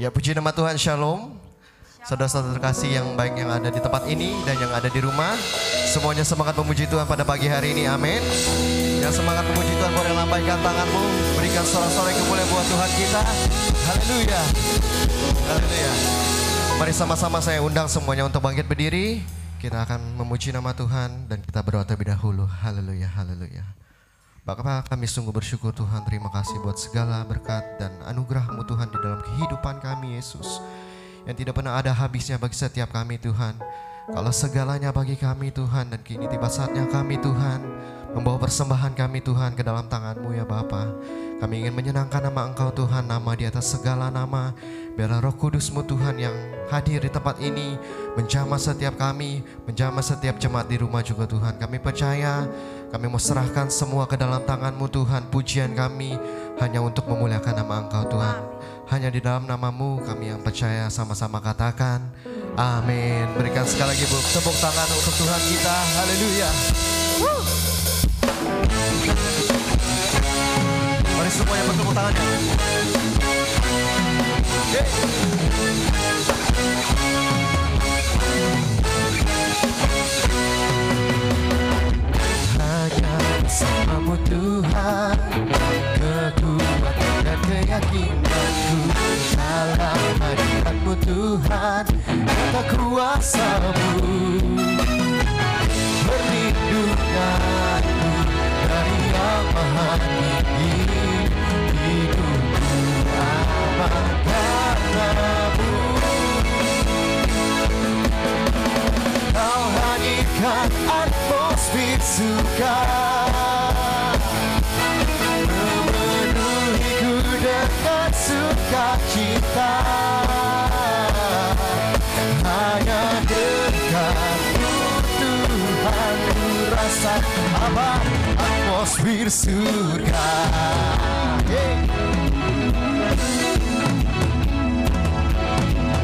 Ya puji nama Tuhan Shalom. Saudara-saudara terkasih yang baik yang ada di tempat ini dan yang ada di rumah. Semuanya semangat memuji Tuhan pada pagi hari ini. Amin. Yang semangat memuji Tuhan boleh lambaikan tanganmu. Berikan sorak-sorai kemuliaan buat Tuhan kita. Haleluya. Haleluya. Mari sama-sama saya undang semuanya untuk bangkit berdiri. Kita akan memuji nama Tuhan dan kita berdoa terlebih dahulu. Haleluya, haleluya. Bapak kami sungguh bersyukur Tuhan. Terima kasih buat segala berkat dan anugerahmu Tuhan di dalam kehidupan kami Yesus. Yang tidak pernah ada habisnya bagi setiap kami Tuhan. Kalau segalanya bagi kami Tuhan dan kini tiba saatnya kami Tuhan Membawa persembahan kami Tuhan ke dalam tanganmu ya Bapa. Kami ingin menyenangkan nama Engkau Tuhan Nama di atas segala nama. Biarlah roh kudusmu Tuhan yang hadir di tempat ini Menjamah setiap kami Menjamah setiap jemaat di rumah juga Tuhan. Kami percaya kami mau serahkan semua ke dalam tanganmu Tuhan. Pujian kami hanya untuk memuliakan nama Engkau Tuhan. Hanya di dalam namamu kami yang percaya sama-sama katakan Amin. Berikan sekali lagi tepuk tangan untuk Tuhan kita. Haleluya semuanya bertepuk tangannya. Bersamamu Tuhan Memenuhiku dengan sukacita Hanya dekatmu Tuhan Ku rasa apa atmosfer surga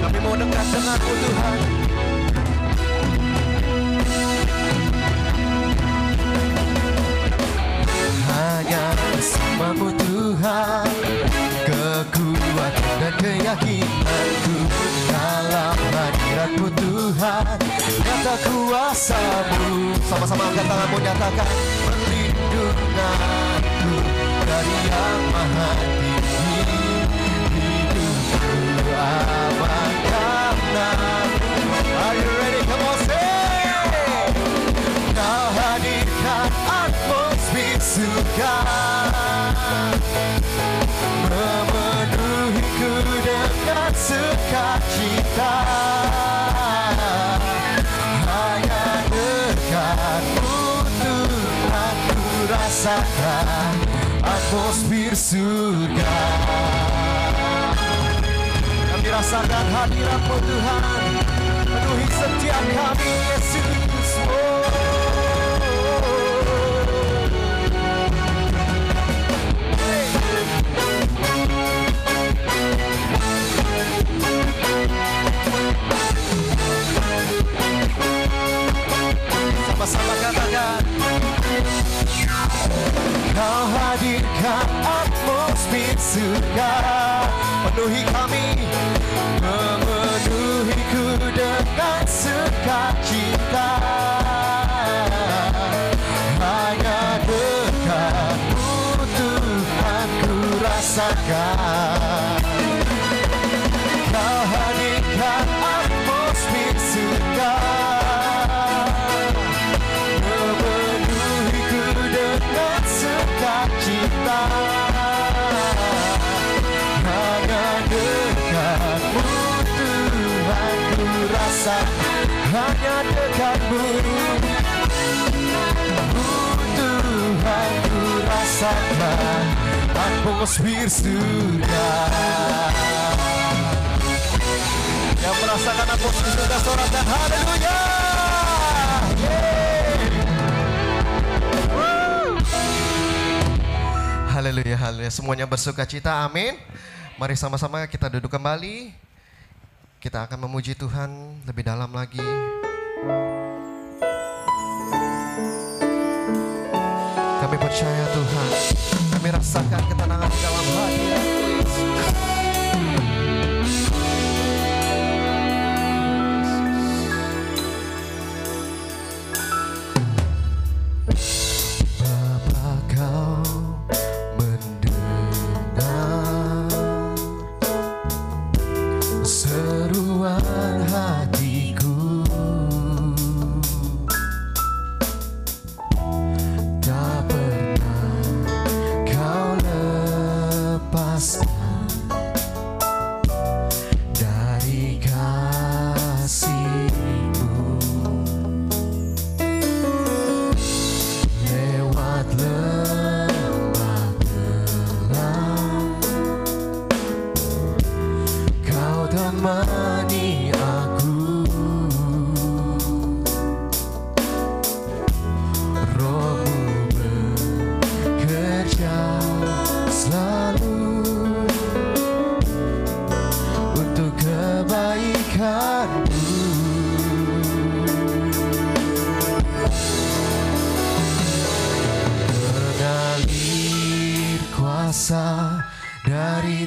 Kami mau dekat denganmu Tuhan bersamamu Tuhan Kekuatan dan keyakinanku. Dalam hadiratmu Tuhan Nyata kuasamu. Sama-sama angkat tanganmu nyatakan Perlindunganku Dari yang maha tinggi. Hidupku aman karenamu Are you ready? Surga Memenuhiku dengan sukacita. Hanya dekatmu Tuhan ku rasakan atmosfer surga. Kami rasakan hadiratmu Tuhan. Penuhi setiap kami Yesus Sama-sama katakan. Kau hadirkan atmosfer surga. Penuhi kami Atmosfer surga Yang merasakan atmosfer surga sorakan haleluya Haleluya, haleluya. Semuanya bersuka cita, amin. Mari sama-sama kita duduk kembali. Kita akan memuji Tuhan lebih dalam lagi. Kami percaya Tuhan. Kami rasakan ketenangan dalam hadirat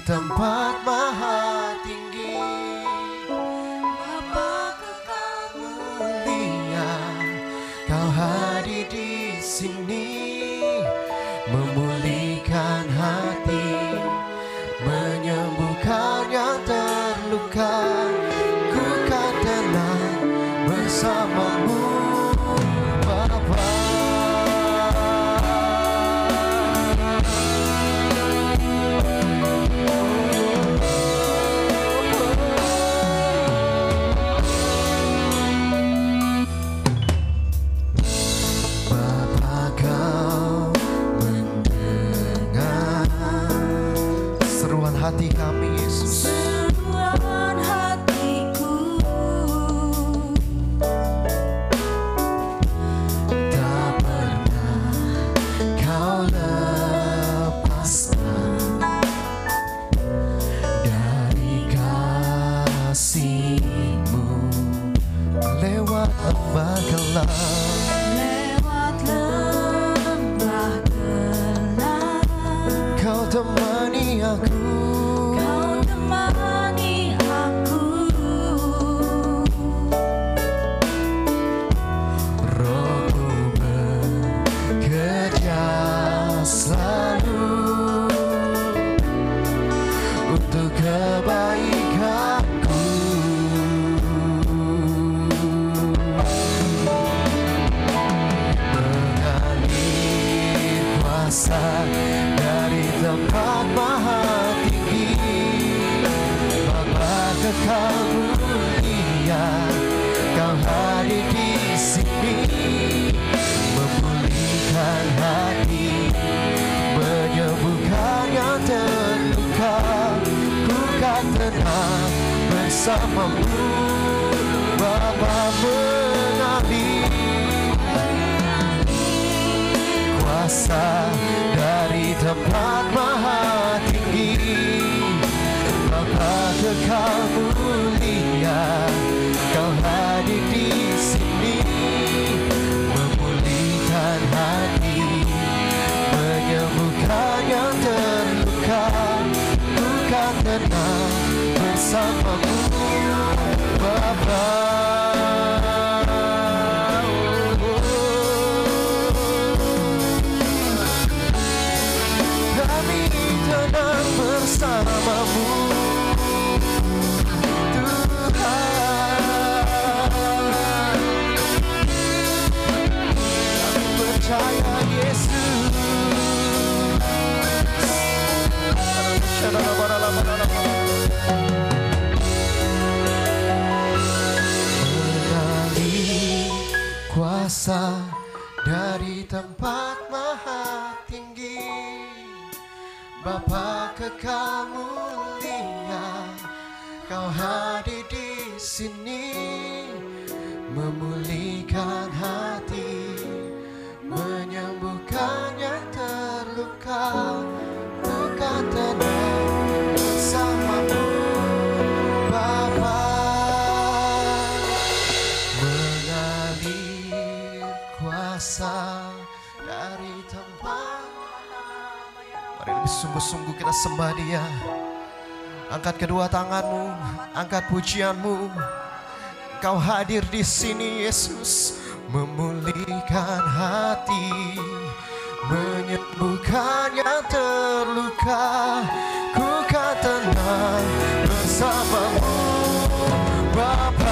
tempat mahal kamu lihat kau hanya sungguh-sungguh kita sembah dia. Angkat kedua tanganmu, angkat pujianmu. Kau hadir di sini Yesus, memulihkan hati, menyembuhkan yang terluka. Ku kan tenang bersamamu, Bapak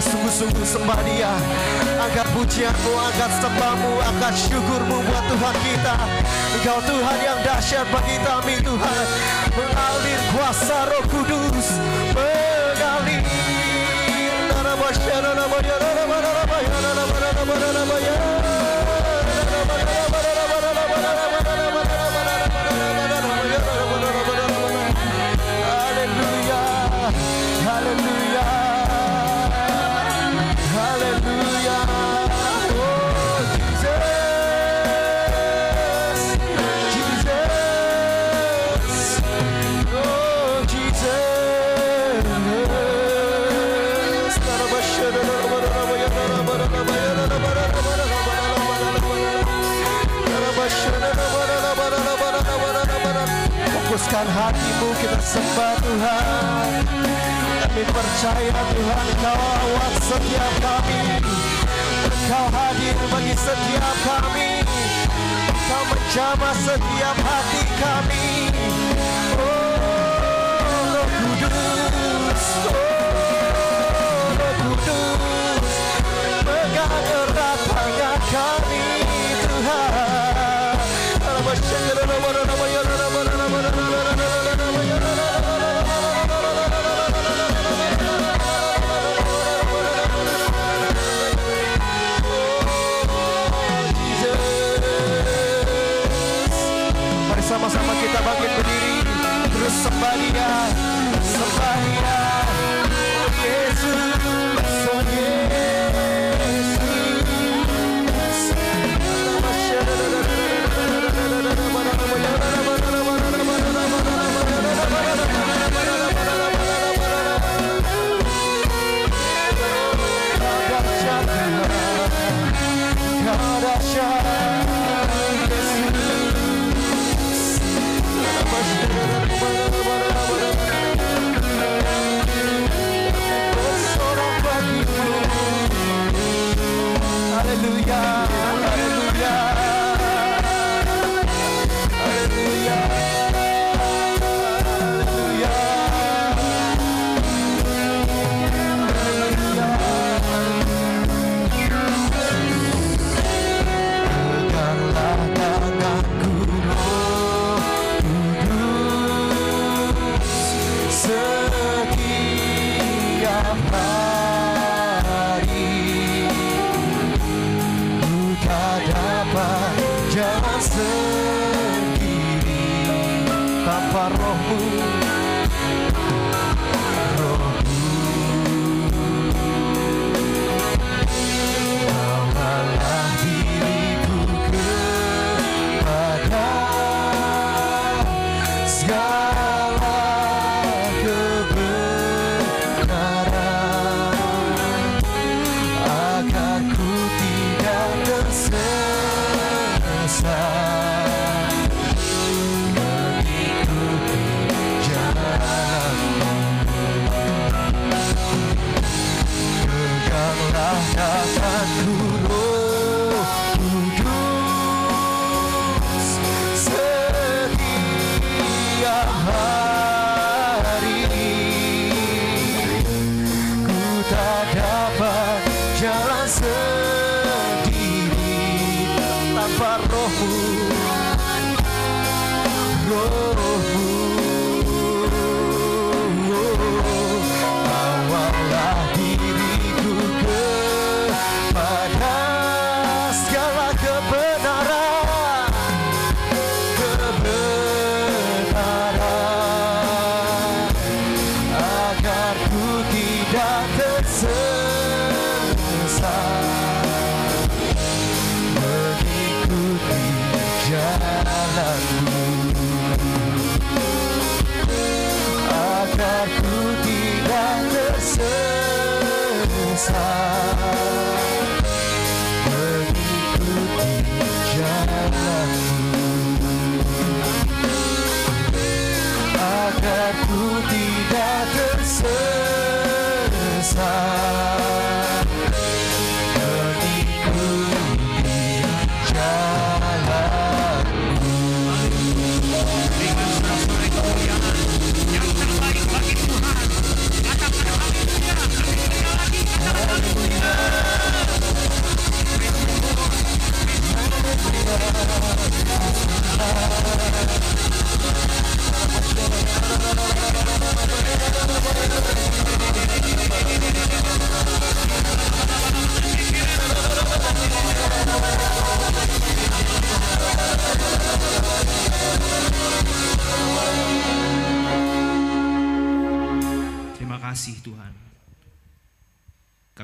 Sungguh-sungguh sembah dia. Angkat pujianmu, angkat sembahmu Angkat syukurmu buat Tuhan kita. Engkau Tuhan yang dahsyat bagi kami Tuhan. Mengalir kuasa roh kudus. Mengalir sembah Tuhan Kami percaya Tuhan kau awas setiap kami. Kau hadir bagi setiap kami. Kau menjamah setiap hati kami. heart.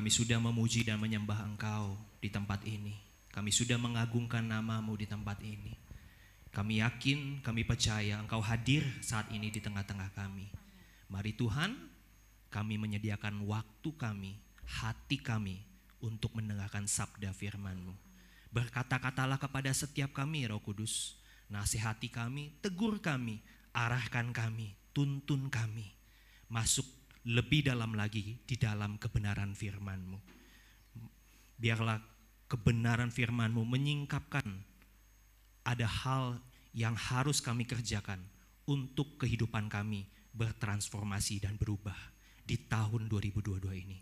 Kami sudah memuji dan menyembah Engkau di tempat ini. Kami sudah mengagungkan namamu di tempat ini. Kami yakin, kami percaya Engkau hadir saat ini di tengah-tengah kami. Mari Tuhan, kami menyediakan waktu kami, hati kami untuk mendengarkan sabda firman-Mu. Berkata-katalah kepada setiap kami, Roh Kudus. Nasihati kami, tegur kami, arahkan kami, tuntun kami. Masuk lebih dalam lagi di dalam kebenaran firman-Mu. Biarlah kebenaran firman-Mu menyingkapkan ada hal yang harus kami kerjakan untuk kehidupan kami bertransformasi dan berubah di tahun 2022 ini.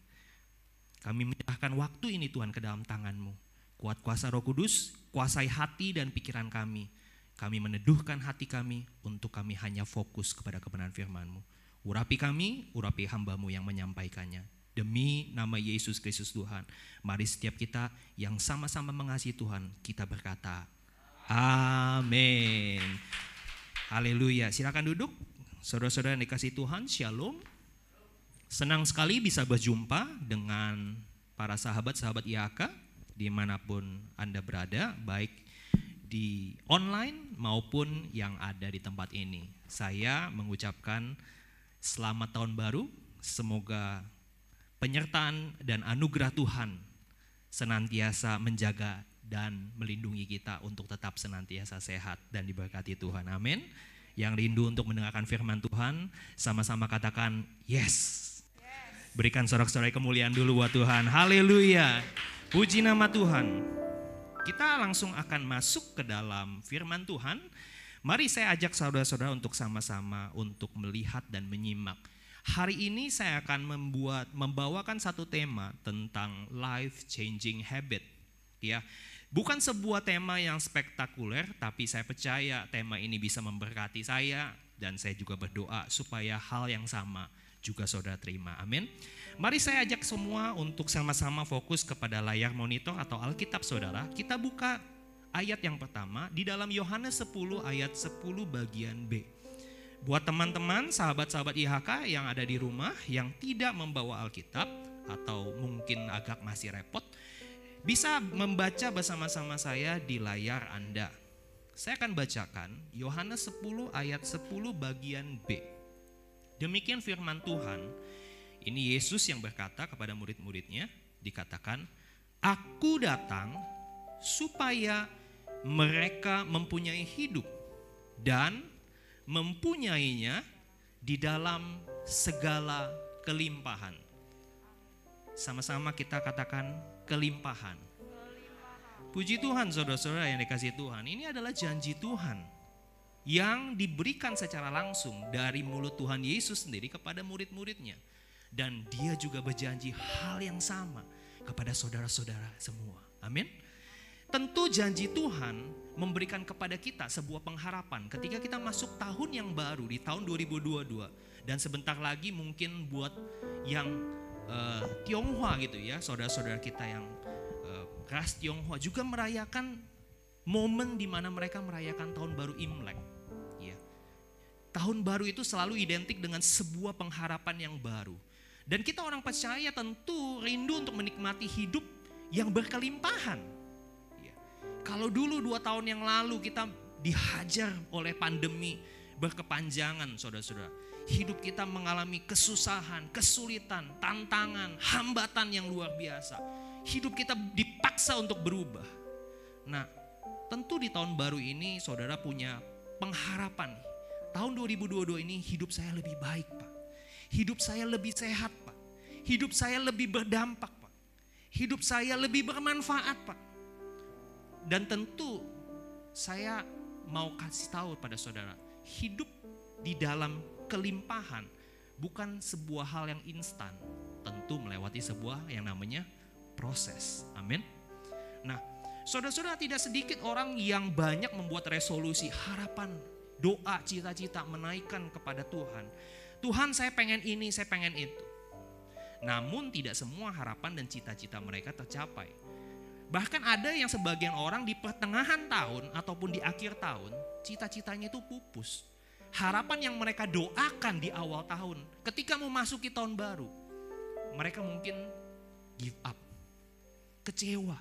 Kami menyerahkan waktu ini Tuhan ke dalam tangan-Mu. Kuat kuasa roh kudus, kuasai hati dan pikiran kami. Kami meneduhkan hati kami untuk kami hanya fokus kepada kebenaran firman-Mu. Urapi kami, urapi hamba-Mu yang menyampaikannya. Demi nama Yesus Kristus Tuhan. Mari setiap kita yang sama-sama mengasihi Tuhan, kita berkata, Amin. Haleluya. Silakan duduk. Saudara-saudara yang dikasih Tuhan, Shalom. Senang sekali bisa berjumpa dengan para sahabat-sahabat IAK di mana pun Anda berada, baik di online maupun yang ada di tempat ini. Saya mengucapkan selamat tahun baru, semoga penyertaan dan anugerah Tuhan senantiasa menjaga dan melindungi kita untuk tetap senantiasa sehat dan diberkati Tuhan. Amin. Yang rindu untuk mendengarkan firman Tuhan, sama-sama katakan yes. Berikan sorak-sorai kemuliaan dulu buat Tuhan. Haleluya. Puji nama Tuhan. Kita langsung akan masuk ke dalam firman Tuhan. Mari saya ajak saudara-saudara untuk sama-sama untuk melihat dan menyimak. Hari ini saya akan membuat membawakan satu tema tentang life changing habit. Ya. Bukan sebuah tema yang spektakuler, tapi saya percaya tema ini bisa memberkati saya dan saya juga berdoa supaya hal yang sama juga saudara terima. Amin. Mari saya ajak semua untuk sama-sama fokus kepada layar monitor atau Alkitab saudara. Kita buka ayat yang pertama di dalam Yohanes 10 ayat 10 bagian B. Buat teman-teman, sahabat-sahabat IHK yang ada di rumah yang tidak membawa Alkitab atau mungkin agak masih repot, bisa membaca bersama-sama saya di layar Anda. Saya akan bacakan Yohanes 10 ayat 10 bagian B. Demikian firman Tuhan. Ini Yesus yang berkata kepada murid-muridnya, dikatakan, "Aku datang supaya mereka mempunyai hidup dan mempunyainya di dalam segala kelimpahan." Sama-sama kita katakan kelimpahan. Puji Tuhan saudara-saudara yang dikasih Tuhan. Ini adalah janji Tuhan yang diberikan secara langsung dari mulut Tuhan Yesus sendiri kepada murid-muridnya. Dan dia juga berjanji hal yang sama kepada saudara-saudara semua. Amin. Tentu janji Tuhan memberikan kepada kita sebuah pengharapan ketika kita masuk tahun yang baru di tahun 2022 dan sebentar lagi mungkin buat yang uh, Tionghoa gitu ya, saudara-saudara kita yang uh, ras Tionghoa juga merayakan momen di mana mereka merayakan tahun baru Imlek. Ya. Tahun baru itu selalu identik dengan sebuah pengharapan yang baru. Dan kita orang percaya tentu rindu untuk menikmati hidup yang berkelimpahan. Kalau dulu dua tahun yang lalu kita dihajar oleh pandemi berkepanjangan saudara-saudara. Hidup kita mengalami kesusahan, kesulitan, tantangan, hambatan yang luar biasa. Hidup kita dipaksa untuk berubah. Nah, tentu di tahun baru ini saudara punya pengharapan. Tahun 2022 ini hidup saya lebih baik, Pak. Hidup saya lebih sehat, Pak. Hidup saya lebih berdampak, Pak. Hidup saya lebih bermanfaat, Pak. Dan tentu saya mau kasih tahu pada saudara, hidup di dalam kelimpahan bukan sebuah hal yang instan. Tentu melewati sebuah yang namanya proses. Amin. Nah, saudara-saudara tidak sedikit orang yang banyak membuat resolusi, harapan, doa, cita-cita menaikkan kepada Tuhan. Tuhan saya pengen ini, saya pengen itu. Namun tidak semua harapan dan cita-cita mereka tercapai. Bahkan ada yang sebagian orang di pertengahan tahun ataupun di akhir tahun, cita-citanya itu pupus. Harapan yang mereka doakan di awal tahun, ketika memasuki tahun baru, mereka mungkin give up. Kecewa.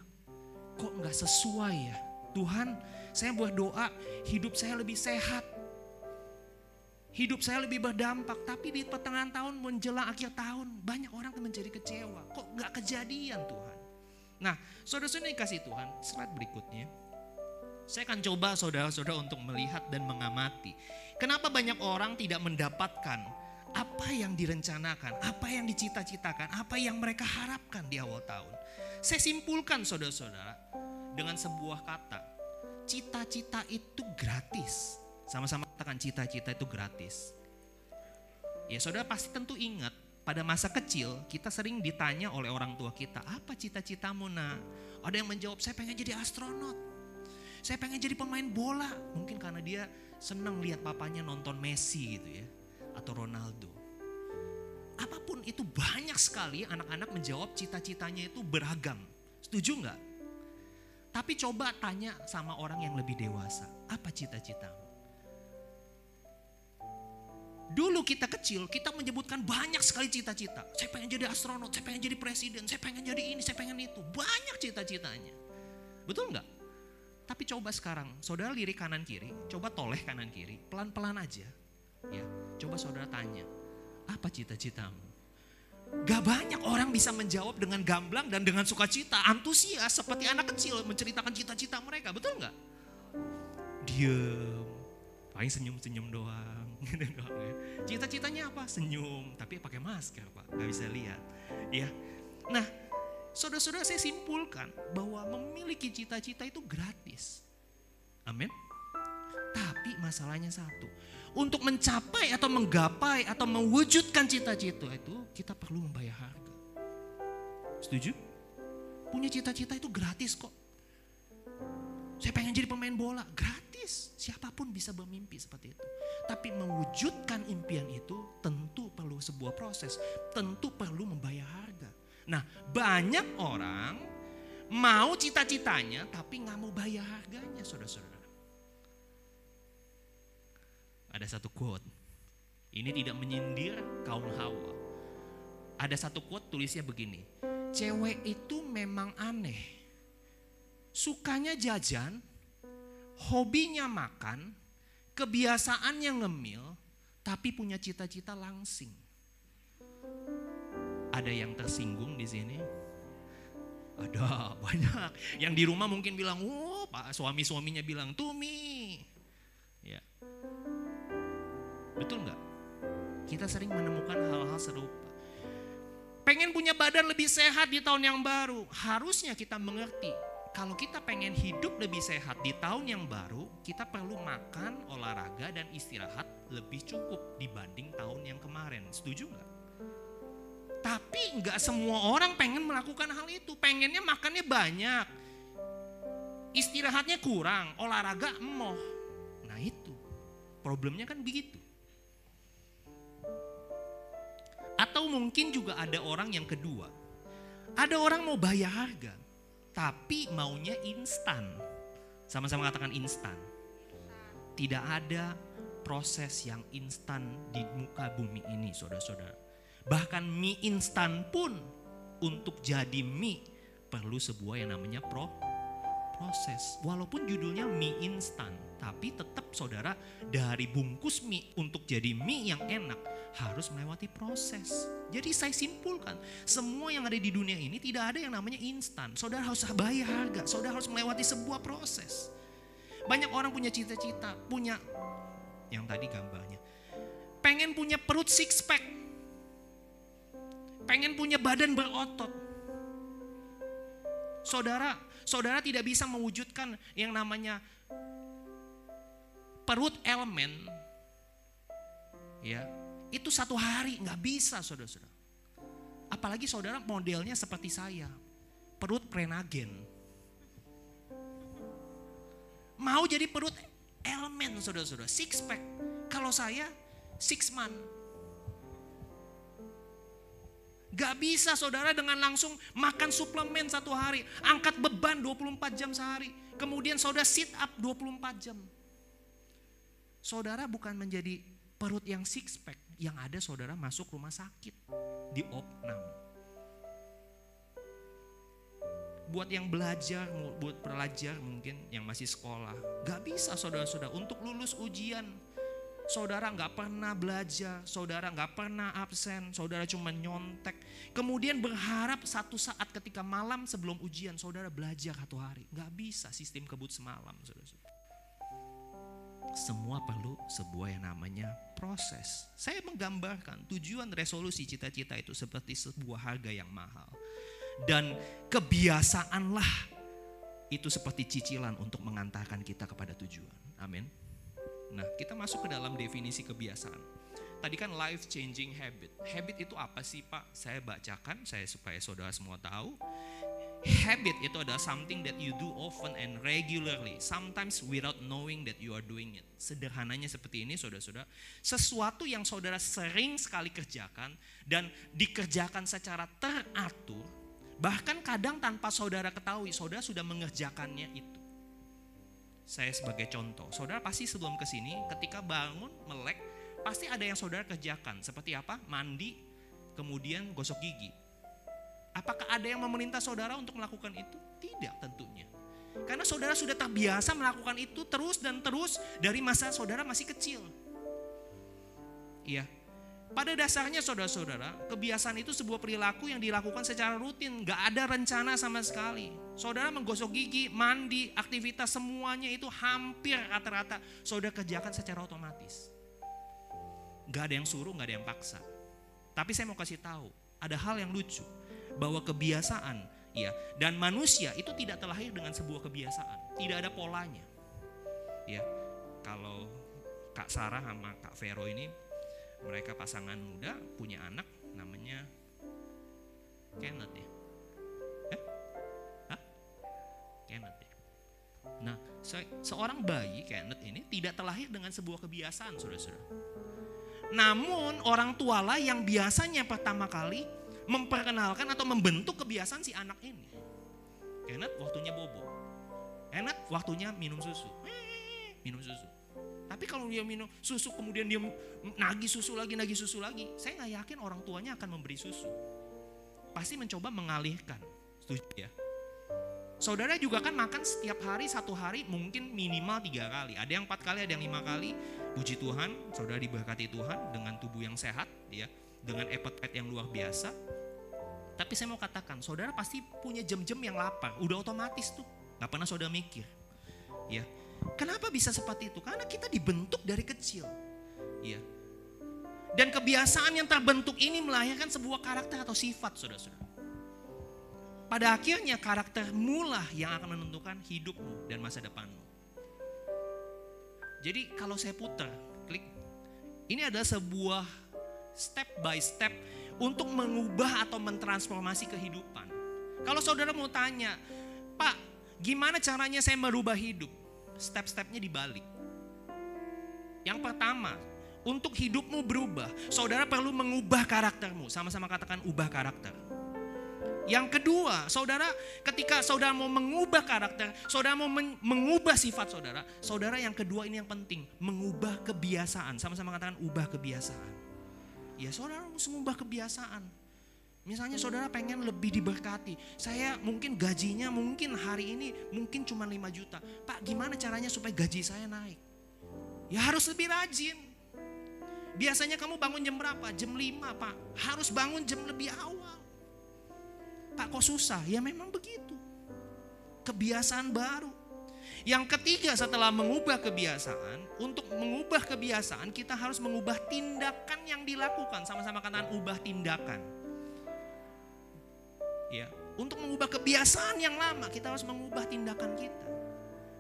Kok nggak sesuai ya? Tuhan, saya berdoa hidup saya lebih sehat. Hidup saya lebih berdampak, tapi di pertengahan tahun menjelang akhir tahun banyak orang menjadi kecewa. Kok nggak kejadian Tuhan? Nah, saudara-saudara yang kasih Tuhan, slide berikutnya. Saya akan coba saudara-saudara untuk melihat dan mengamati. Kenapa banyak orang tidak mendapatkan apa yang direncanakan, apa yang dicita-citakan, apa yang mereka harapkan di awal tahun. Saya simpulkan saudara-saudara dengan sebuah kata. Cita-cita itu gratis. Sama-sama katakan cita-cita itu gratis. Ya saudara pasti tentu ingat pada masa kecil kita sering ditanya oleh orang tua kita, apa cita-citamu nak? Ada yang menjawab, saya pengen jadi astronot. Saya pengen jadi pemain bola. Mungkin karena dia senang lihat papanya nonton Messi gitu ya. Atau Ronaldo. Apa pun itu banyak sekali anak-anak menjawab cita-citanya itu beragam. Setuju nggak? Tapi coba tanya sama orang yang lebih dewasa. Apa cita-citamu? Dulu kita kecil, kita menyebutkan banyak sekali cita-cita. Saya pengen jadi astronot, saya pengen jadi presiden, saya pengen jadi ini, saya pengen itu. Banyak cita-citanya. Betul nggak? Tapi coba sekarang, saudara lirik kanan kiri, coba toleh kanan kiri, pelan-pelan aja. Ya, coba saudara tanya, apa cita-citamu? Gak banyak orang bisa menjawab dengan gamblang dan dengan sukacita, antusias seperti anak kecil menceritakan cita-cita mereka, betul nggak? Diem, paling senyum-senyum doang. gitu ya. Cita-citanya apa? Senyum, tapi pakai masker pak, nggak bisa lihat. Ya, nah saudara-saudara saya simpulkan bahwa memiliki cita-cita itu gratis. Amin. Tapi masalahnya satu, untuk mencapai atau menggapai atau mewujudkan cita-cita itu kita perlu membayar harga. Setuju? Punya cita-cita itu gratis kok. Saya pengen jadi pemain bola, gratis. Siapa pun bisa bermimpi seperti itu. Tapi mewujudkan impian itu tentu perlu sebuah proses, tentu perlu membayar harga. Nah, banyak orang mau cita-citanya tapi nggak mau bayar harganya, saudara-saudara. Ada satu quote. Ini tidak menyindir kaum Hawa. Ada satu quote tulisnya begini. Cewek itu memang aneh. Sukanya jajan, hobinya makan, kebiasaannya ngemil, tapi punya cita-cita langsing. Ada yang tersinggung di sini? Ada banyak. Yang di rumah mungkin bilang, "Oh, Pak suami-suaminya bilang, "Tumi." Ya. Betul nggak? Kita sering menemukan hal-hal serupa. Pengen punya badan lebih sehat di tahun yang baru, harusnya kita mengerti kalau kita pengen hidup lebih sehat di tahun yang baru, kita perlu makan, olahraga, dan istirahat lebih cukup dibanding tahun yang kemarin. Setuju nggak? Tapi nggak semua orang pengen melakukan hal itu. Pengennya makannya banyak, istirahatnya kurang, olahraga emoh. Nah itu problemnya kan begitu. Atau mungkin juga ada orang yang kedua. Ada orang mau bayar harga, tapi maunya instan. Sama-sama katakan instan. Tidak ada proses yang instan di muka bumi ini, saudara-saudara. Bahkan mie instan pun untuk jadi mie perlu sebuah yang namanya pro proses. Walaupun judulnya mie instan, tapi tetap saudara dari bungkus mie untuk jadi mie yang enak harus melewati proses. Jadi saya simpulkan, semua yang ada di dunia ini tidak ada yang namanya instan. Saudara harus bayar harga, saudara harus melewati sebuah proses. Banyak orang punya cita-cita, punya yang tadi gambarnya. Pengen punya perut six pack. Pengen punya badan berotot. Saudara, saudara tidak bisa mewujudkan yang namanya perut elemen. Ya itu satu hari nggak bisa saudara-saudara. Apalagi saudara modelnya seperti saya perut prenagen. Mau jadi perut elemen saudara-saudara six pack. Kalau saya six month Gak bisa saudara dengan langsung makan suplemen satu hari. Angkat beban 24 jam sehari. Kemudian saudara sit up 24 jam. Saudara bukan menjadi perut yang six pack. Yang ada saudara masuk rumah sakit. Di opnam. buat yang belajar, buat pelajar mungkin yang masih sekolah, gak bisa saudara-saudara untuk lulus ujian. Saudara nggak pernah belajar, saudara nggak pernah absen, saudara cuma nyontek. Kemudian berharap satu saat ketika malam sebelum ujian saudara belajar satu hari. Nggak bisa sistem kebut semalam. Semua perlu sebuah yang namanya proses. Saya menggambarkan tujuan resolusi cita-cita itu seperti sebuah harga yang mahal. Dan kebiasaanlah itu seperti cicilan untuk mengantarkan kita kepada tujuan. Amin. Nah, kita masuk ke dalam definisi kebiasaan. Tadi kan life changing habit. Habit itu apa sih, Pak? Saya bacakan saya supaya saudara semua tahu. Habit itu adalah something that you do often and regularly, sometimes without knowing that you are doing it. Sederhananya seperti ini, saudara-saudara. Sesuatu yang saudara sering sekali kerjakan dan dikerjakan secara teratur, bahkan kadang tanpa saudara ketahui, saudara sudah mengerjakannya itu. Saya sebagai contoh, saudara pasti sebelum ke sini ketika bangun melek pasti ada yang saudara kerjakan. Seperti apa? Mandi, kemudian gosok gigi. Apakah ada yang memerintah saudara untuk melakukan itu? Tidak tentunya. Karena saudara sudah terbiasa melakukan itu terus dan terus dari masa saudara masih kecil. Iya. Pada dasarnya saudara-saudara, kebiasaan itu sebuah perilaku yang dilakukan secara rutin, nggak ada rencana sama sekali. Saudara menggosok gigi, mandi, aktivitas semuanya itu hampir rata-rata saudara kerjakan secara otomatis. Nggak ada yang suruh, nggak ada yang paksa. Tapi saya mau kasih tahu, ada hal yang lucu bahwa kebiasaan, ya, dan manusia itu tidak terlahir dengan sebuah kebiasaan, tidak ada polanya. Ya, kalau Kak Sarah sama Kak Vero ini mereka pasangan muda punya anak namanya Kenneth ya. Nah, se- seorang bayi Kenneth ini tidak terlahir dengan sebuah kebiasaan, saudara-saudara. Namun orang tualah yang biasanya pertama kali memperkenalkan atau membentuk kebiasaan si anak ini. Kenneth waktunya bobo. Kenneth waktunya minum susu. Minum susu. Tapi kalau dia minum susu kemudian dia nagih susu lagi, nagih susu lagi, saya nggak yakin orang tuanya akan memberi susu. Pasti mencoba mengalihkan. Setuju ya? Saudara juga kan makan setiap hari satu hari mungkin minimal tiga kali. Ada yang empat kali, ada yang lima kali. Puji Tuhan, saudara diberkati Tuhan dengan tubuh yang sehat, ya, dengan appetite yang luar biasa. Tapi saya mau katakan, saudara pasti punya jam-jam yang lapar, udah otomatis tuh, nggak pernah saudara mikir, ya. Kenapa bisa seperti itu? Karena kita dibentuk dari kecil. Ya. Dan kebiasaan yang terbentuk ini melahirkan sebuah karakter atau sifat, saudara-saudara. Pada akhirnya karaktermu lah yang akan menentukan hidupmu dan masa depanmu. Jadi kalau saya putar, klik. Ini adalah sebuah step by step untuk mengubah atau mentransformasi kehidupan. Kalau saudara mau tanya, Pak, gimana caranya saya merubah hidup? Step-stepnya dibalik. Yang pertama, untuk hidupmu berubah, saudara perlu mengubah karaktermu. Sama-sama katakan ubah karakter. Yang kedua, saudara ketika saudara mau mengubah karakter, saudara mau men- mengubah sifat saudara, saudara yang kedua ini yang penting, mengubah kebiasaan. Sama-sama katakan ubah kebiasaan. Ya saudara harus mengubah kebiasaan. Misalnya saudara pengen lebih diberkati. Saya mungkin gajinya mungkin hari ini mungkin cuma 5 juta. Pak gimana caranya supaya gaji saya naik? Ya harus lebih rajin. Biasanya kamu bangun jam berapa? Jam 5 pak. Harus bangun jam lebih awal. Pak kok susah? Ya memang begitu. Kebiasaan baru. Yang ketiga setelah mengubah kebiasaan, untuk mengubah kebiasaan kita harus mengubah tindakan yang dilakukan. Sama-sama katakan ubah tindakan. Ya, untuk mengubah kebiasaan yang lama kita harus mengubah tindakan kita.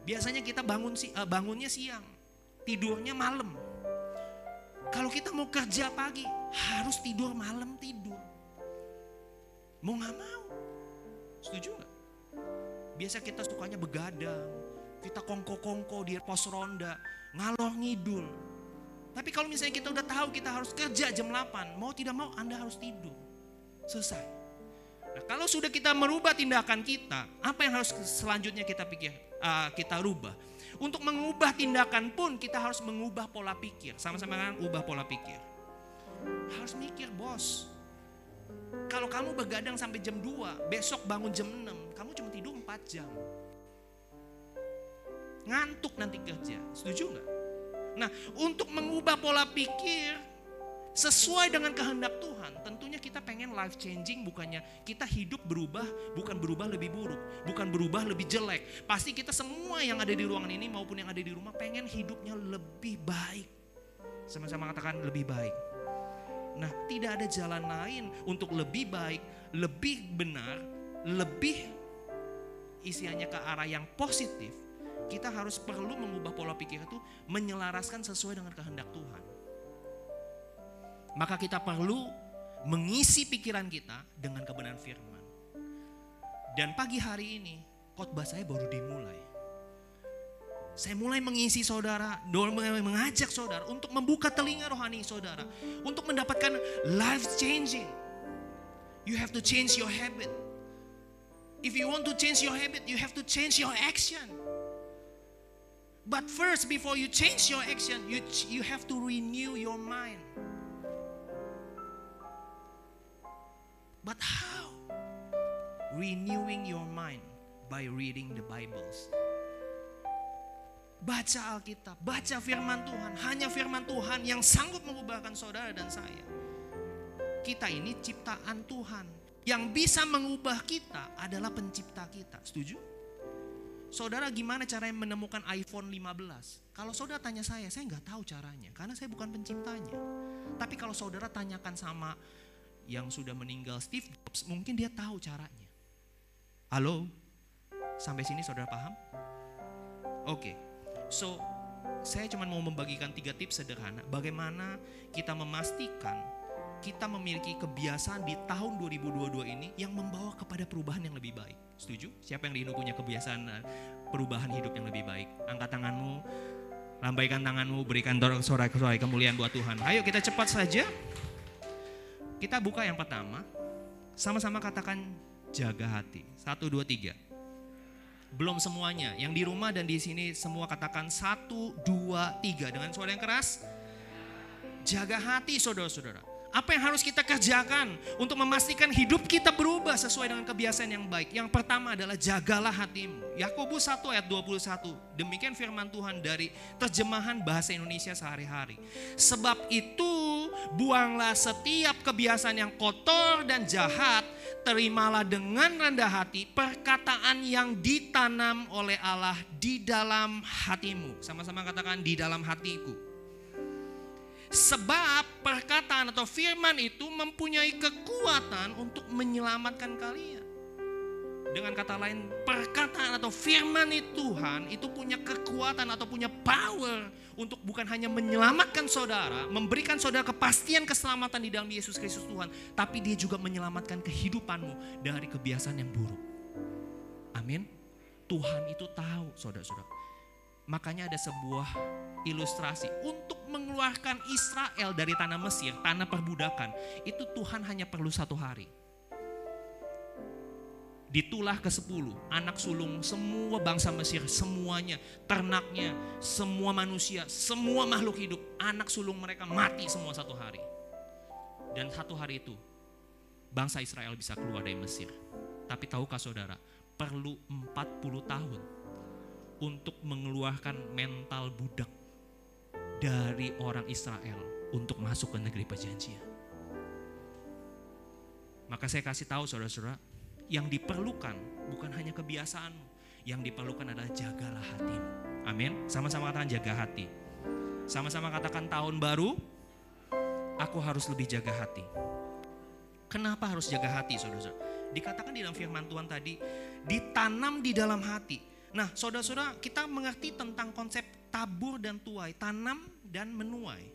Biasanya kita bangun si, eh, bangunnya siang, tidurnya malam. Kalau kita mau kerja pagi, harus tidur malam tidur. Mau nggak mau, setuju nggak? Biasa kita sukanya begadang, kita kongko-kongko di pos ronda, ngalor ngidul. Tapi kalau misalnya kita udah tahu kita harus kerja jam 8, mau tidak mau Anda harus tidur. Selesai. Nah, kalau sudah kita merubah tindakan kita, apa yang harus selanjutnya kita pikir, uh, kita rubah? Untuk mengubah tindakan pun kita harus mengubah pola pikir. Sama-sama kan ubah pola pikir. Harus mikir, bos. Kalau kamu begadang sampai jam 2, besok bangun jam 6, kamu cuma tidur 4 jam. Ngantuk nanti kerja. Setuju nggak? Nah, untuk mengubah pola pikir sesuai dengan kehendak Tuhan, tentunya kita pengen life changing bukannya kita hidup berubah, bukan berubah lebih buruk, bukan berubah lebih jelek. Pasti kita semua yang ada di ruangan ini maupun yang ada di rumah pengen hidupnya lebih baik. Sama-sama katakan lebih baik. Nah, tidak ada jalan lain untuk lebih baik, lebih benar, lebih isiannya ke arah yang positif. Kita harus perlu mengubah pola pikir itu menyelaraskan sesuai dengan kehendak Tuhan. Maka kita perlu mengisi pikiran kita dengan kebenaran firman. Dan pagi hari ini khotbah saya baru dimulai. Saya mulai mengisi saudara, mengajak saudara untuk membuka telinga rohani saudara. Untuk mendapatkan life changing. You have to change your habit. If you want to change your habit, you have to change your action. But first, before you change your action, you, you have to renew your mind. But how? Renewing your mind by reading the Bibles. Baca Alkitab, baca firman Tuhan. Hanya firman Tuhan yang sanggup mengubahkan saudara dan saya. Kita ini ciptaan Tuhan. Yang bisa mengubah kita adalah pencipta kita. Setuju? Saudara gimana caranya menemukan iPhone 15? Kalau saudara tanya saya, saya nggak tahu caranya. Karena saya bukan penciptanya. Tapi kalau saudara tanyakan sama yang sudah meninggal Steve Jobs, mungkin dia tahu caranya. Halo? Sampai sini saudara paham? Oke. So, saya cuma mau membagikan tiga tips sederhana bagaimana kita memastikan kita memiliki kebiasaan di tahun 2022 ini yang membawa kepada perubahan yang lebih baik. Setuju? Siapa yang di Indo punya kebiasaan eh, perubahan hidup yang lebih baik? Angkat tanganmu, lambaikan tanganmu, berikan sorai-sorai kemuliaan buat Tuhan. Ayo kita cepat saja. Kita buka yang pertama. Sama-sama katakan jaga hati. Satu, dua, tiga. Belum semuanya. Yang di rumah dan di sini semua katakan satu, dua, tiga. Dengan suara yang keras. Jaga hati saudara-saudara. Apa yang harus kita kerjakan untuk memastikan hidup kita berubah sesuai dengan kebiasaan yang baik? Yang pertama adalah jagalah hatimu. Yakobus 1 ayat 21. Demikian firman Tuhan dari terjemahan bahasa Indonesia sehari-hari. Sebab itu buanglah setiap kebiasaan yang kotor dan jahat, terimalah dengan rendah hati perkataan yang ditanam oleh Allah di dalam hatimu. Sama-sama katakan di dalam hatiku. Sebab perkataan atau firman itu mempunyai kekuatan untuk menyelamatkan kalian. Dengan kata lain, perkataan atau firman itu Tuhan itu punya kekuatan atau punya power untuk bukan hanya menyelamatkan saudara, memberikan saudara kepastian keselamatan di dalam Yesus Kristus Tuhan, tapi dia juga menyelamatkan kehidupanmu dari kebiasaan yang buruk. Amin. Tuhan itu tahu, saudara-saudara. Makanya ada sebuah ilustrasi untuk mengeluarkan Israel dari tanah Mesir, tanah perbudakan. Itu Tuhan hanya perlu satu hari. Ditulah ke sepuluh, anak sulung semua bangsa Mesir, semuanya, ternaknya, semua manusia, semua makhluk hidup, anak sulung mereka mati semua satu hari. Dan satu hari itu, bangsa Israel bisa keluar dari Mesir. Tapi tahukah saudara, perlu 40 tahun untuk mengeluarkan mental budak dari orang Israel untuk masuk ke negeri perjanjian. Maka saya kasih tahu saudara-saudara, yang diperlukan bukan hanya kebiasaanmu, yang diperlukan adalah jagalah hatimu. Amin. Sama-sama katakan jaga hati. Sama-sama katakan tahun baru, aku harus lebih jaga hati. Kenapa harus jaga hati, saudara-saudara? Dikatakan di dalam firman Tuhan tadi, ditanam di dalam hati. Nah, saudara-saudara, kita mengerti tentang konsep tabur dan tuai, tanam dan menuai.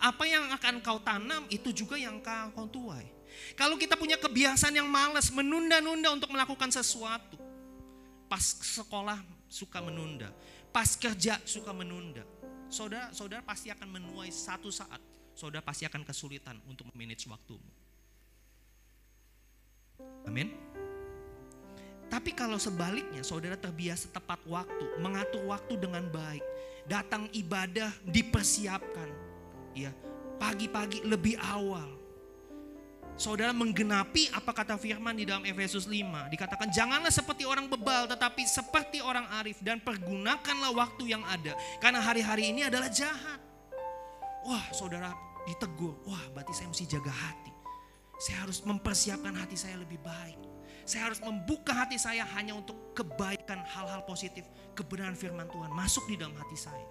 Apa yang akan kau tanam itu juga yang kau tuai. Kalau kita punya kebiasaan yang malas menunda-nunda untuk melakukan sesuatu, pas sekolah suka menunda, pas kerja suka menunda, saudara, saudara pasti akan menuai satu saat. Saudara pasti akan kesulitan untuk memanage waktumu. Amin. Tapi kalau sebaliknya saudara terbiasa tepat waktu, mengatur waktu dengan baik, datang ibadah dipersiapkan, ya pagi-pagi lebih awal. Saudara menggenapi apa kata firman di dalam Efesus 5. Dikatakan janganlah seperti orang bebal tetapi seperti orang arif dan pergunakanlah waktu yang ada. Karena hari-hari ini adalah jahat. Wah saudara ditegur, wah berarti saya mesti jaga hati. Saya harus mempersiapkan hati saya lebih baik. Saya harus membuka hati saya hanya untuk kebaikan hal-hal positif. Kebenaran firman Tuhan masuk di dalam hati saya.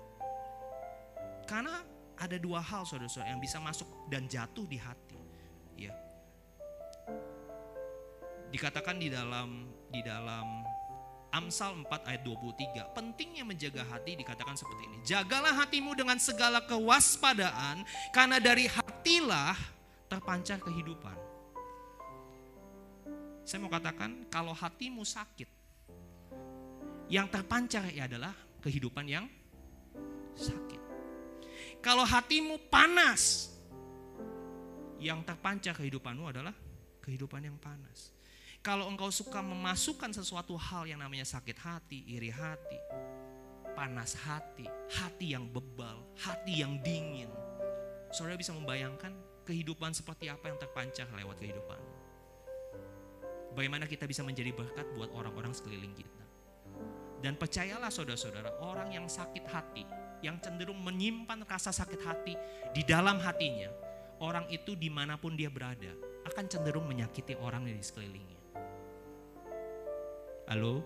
Karena ada dua hal saudara-saudara yang bisa masuk dan jatuh di hati. Dikatakan di dalam di dalam Amsal 4 ayat 23 pentingnya menjaga hati dikatakan seperti ini. Jagalah hatimu dengan segala kewaspadaan karena dari hatilah terpancar kehidupan. Saya mau katakan kalau hatimu sakit yang terpancar ya adalah kehidupan yang sakit. Kalau hatimu panas yang terpancar kehidupanmu adalah kehidupan yang panas kalau engkau suka memasukkan sesuatu hal yang namanya sakit hati, iri hati, panas hati, hati yang bebal, hati yang dingin. Saudara bisa membayangkan kehidupan seperti apa yang terpancar lewat kehidupan. Bagaimana kita bisa menjadi berkat buat orang-orang sekeliling kita. Dan percayalah saudara-saudara, orang yang sakit hati, yang cenderung menyimpan rasa sakit hati di dalam hatinya, orang itu di mana pun dia berada, akan cenderung menyakiti orang di sekelilingnya. Halo?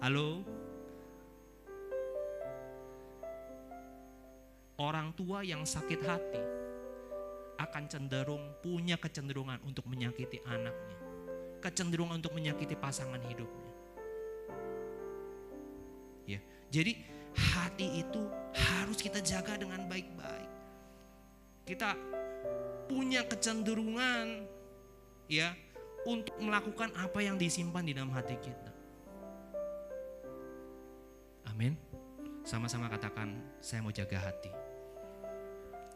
Halo? Orang tua yang sakit hati akan cenderung punya kecenderungan untuk menyakiti anaknya. Kecenderungan untuk menyakiti pasangan hidupnya. Ya, jadi hati itu harus kita jaga dengan baik-baik. Kita punya kecenderungan ya untuk melakukan apa yang disimpan di dalam hati kita. Amin. Sama-sama katakan, saya mau jaga hati.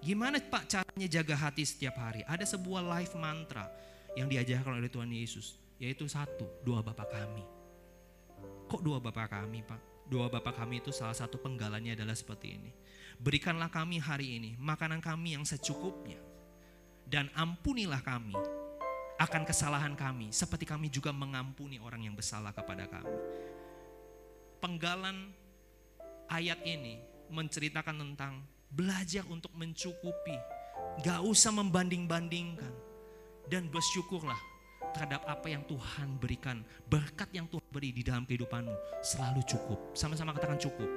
Gimana Pak caranya jaga hati setiap hari? Ada sebuah life mantra yang diajarkan oleh Tuhan Yesus, yaitu satu, doa Bapa kami. Kok doa Bapa kami, Pak? Doa Bapa kami itu salah satu penggalannya adalah seperti ini. Berikanlah kami hari ini makanan kami yang secukupnya. Dan ampunilah kami akan kesalahan kami seperti kami juga mengampuni orang yang bersalah kepada kami. Penggalan ayat ini menceritakan tentang belajar untuk mencukupi, gak usah membanding-bandingkan dan bersyukurlah terhadap apa yang Tuhan berikan, berkat yang Tuhan beri di dalam kehidupanmu selalu cukup. Sama-sama katakan cukup.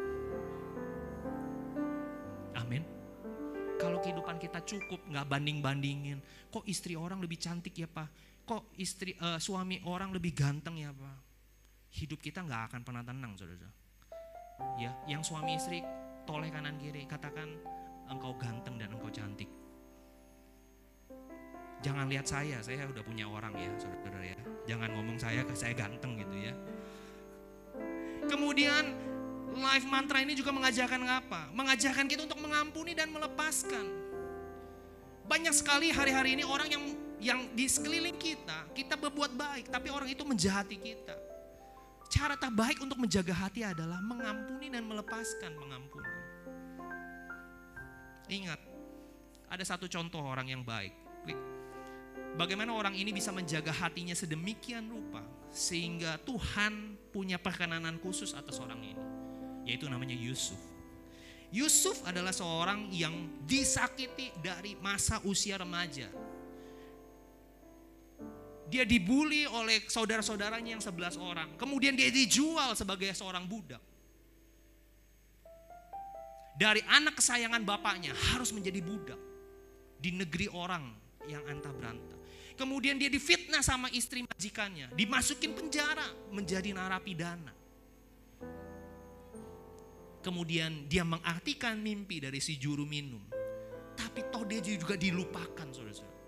Amin. Kalau kehidupan kita cukup, nggak banding-bandingin. Kok istri orang lebih cantik ya pak? Kok istri eh, suami orang lebih ganteng ya pak? Hidup kita nggak akan pernah tenang, saudara. Ya, yang suami istri toleh kanan kiri, katakan engkau ganteng dan engkau cantik. Jangan lihat saya, saya udah punya orang ya, saudara ya. Jangan ngomong saya, saya ganteng gitu ya. Kemudian life mantra ini juga mengajarkan apa? Mengajarkan kita untuk mengampuni dan melepaskan. Banyak sekali hari-hari ini orang yang yang di sekeliling kita, kita berbuat baik, tapi orang itu menjahati kita. Cara terbaik untuk menjaga hati adalah mengampuni dan melepaskan mengampuni. Ingat, ada satu contoh orang yang baik. Bagaimana orang ini bisa menjaga hatinya sedemikian rupa sehingga Tuhan punya perkenanan khusus atas orang ini yaitu namanya Yusuf. Yusuf adalah seorang yang disakiti dari masa usia remaja. Dia dibully oleh saudara-saudaranya yang 11 orang. Kemudian dia dijual sebagai seorang budak. Dari anak kesayangan bapaknya harus menjadi budak. Di negeri orang yang antah berantah. Kemudian dia difitnah sama istri majikannya. Dimasukin penjara menjadi narapidana. Kemudian dia mengartikan mimpi dari si juru minum. Tapi toh dia juga dilupakan saudara-saudara.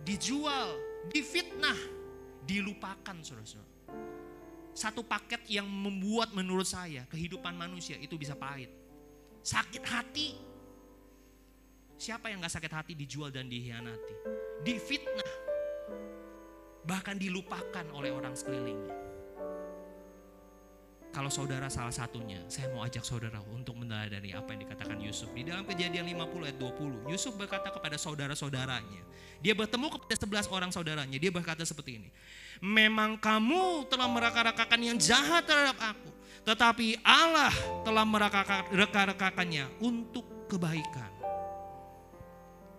Dijual, difitnah, dilupakan saudara-saudara. Satu paket yang membuat menurut saya kehidupan manusia itu bisa pahit. Sakit hati. Siapa yang gak sakit hati dijual dan dihianati. Difitnah. Bahkan dilupakan oleh orang sekelilingnya. Kalau saudara salah satunya, saya mau ajak saudara untuk meneladani apa yang dikatakan Yusuf. Di dalam kejadian 50 ayat 20, Yusuf berkata kepada saudara-saudaranya. Dia bertemu kepada 11 orang saudaranya. Dia berkata seperti ini. Memang kamu telah meraka-rakakan yang jahat terhadap aku. Tetapi Allah telah meraka-rakakannya untuk kebaikan.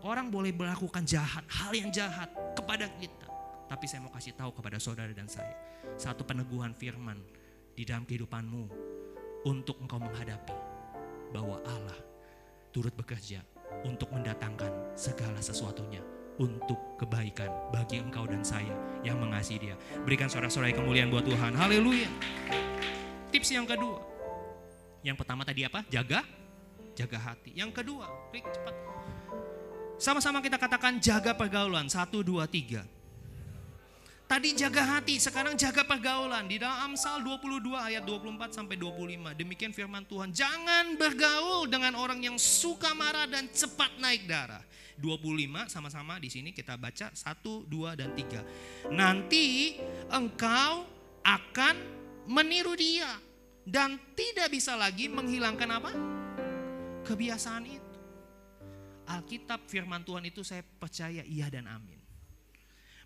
Orang boleh melakukan jahat, hal yang jahat kepada kita. Tapi saya mau kasih tahu kepada saudara dan saya. Satu peneguhan firman di dalam kehidupanmu untuk engkau menghadapi bahwa Allah turut bekerja untuk mendatangkan segala sesuatunya untuk kebaikan bagi engkau dan saya yang mengasihi dia. Berikan sorak-sorai kemuliaan buat Tuhan. Haleluya. Tips yang kedua. Yang pertama tadi apa? Jaga jaga hati. Yang kedua, klik cepat. Sama-sama kita katakan jaga pergaulan. Satu, dua, tiga. Tadi jaga hati, sekarang jaga pergaulan. Di dalam Amsal 22 ayat 24 sampai 25. Demikian firman Tuhan. Jangan bergaul dengan orang yang suka marah dan cepat naik darah. 25 sama-sama di sini kita baca 1, 2 dan 3. Nanti engkau akan meniru dia dan tidak bisa lagi menghilangkan apa? Kebiasaan itu. Alkitab firman Tuhan itu saya percaya iya dan amin.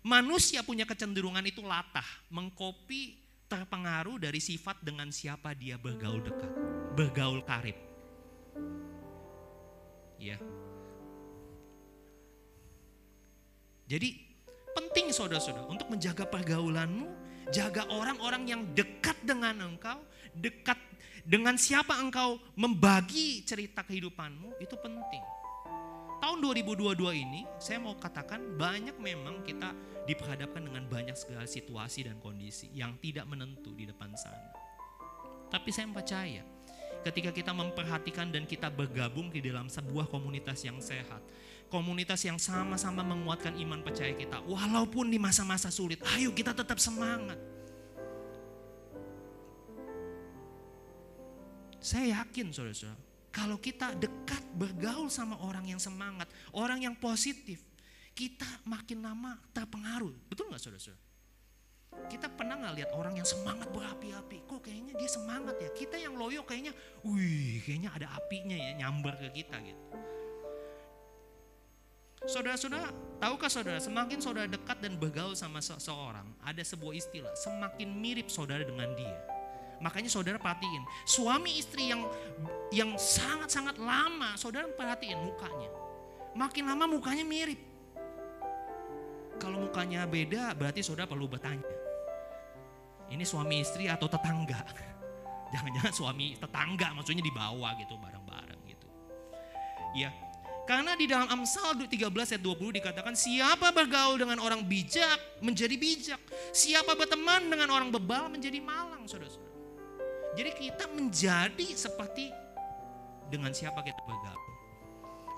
Manusia punya kecenderungan itu latah, mengkopi terpengaruh dari sifat dengan siapa dia bergaul dekat, bergaul karib. Ya. Jadi penting saudara-saudara untuk menjaga pergaulanmu, jaga orang-orang yang dekat dengan engkau, dekat dengan siapa engkau membagi cerita kehidupanmu, itu penting. Tahun 2022 ini saya mau katakan banyak memang kita diperhadapkan dengan banyak segala situasi dan kondisi yang tidak menentu di depan sana. Tapi saya percaya ketika kita memperhatikan dan kita bergabung di dalam sebuah komunitas yang sehat, komunitas yang sama-sama menguatkan iman percaya kita, walaupun di masa-masa sulit, ayo kita tetap semangat. Saya yakin saudara-saudara, kalau kita dekat bergaul sama orang yang semangat, orang yang positif, kita makin lama terpengaruh. Betul nggak saudara-saudara? Kita pernah nggak lihat orang yang semangat berapi-api? Kok kayaknya dia semangat ya? Kita yang loyo kayaknya, wih kayaknya ada apinya ya nyambar ke kita gitu. Saudara-saudara, tahukah saudara, semakin saudara dekat dan bergaul sama seseorang, ada sebuah istilah, semakin mirip saudara dengan dia. Makanya saudara perhatiin, suami istri yang yang sangat-sangat lama, saudara perhatiin mukanya. Makin lama mukanya mirip. Kalau mukanya beda, berarti saudara perlu bertanya. Ini suami istri atau tetangga? Jangan-jangan suami tetangga, maksudnya di bawah gitu, bareng-bareng gitu. Ya, karena di dalam Amsal 13 ayat 20 dikatakan siapa bergaul dengan orang bijak menjadi bijak. Siapa berteman dengan orang bebal menjadi malang saudara-saudara. Jadi kita menjadi seperti dengan siapa kita bergaul.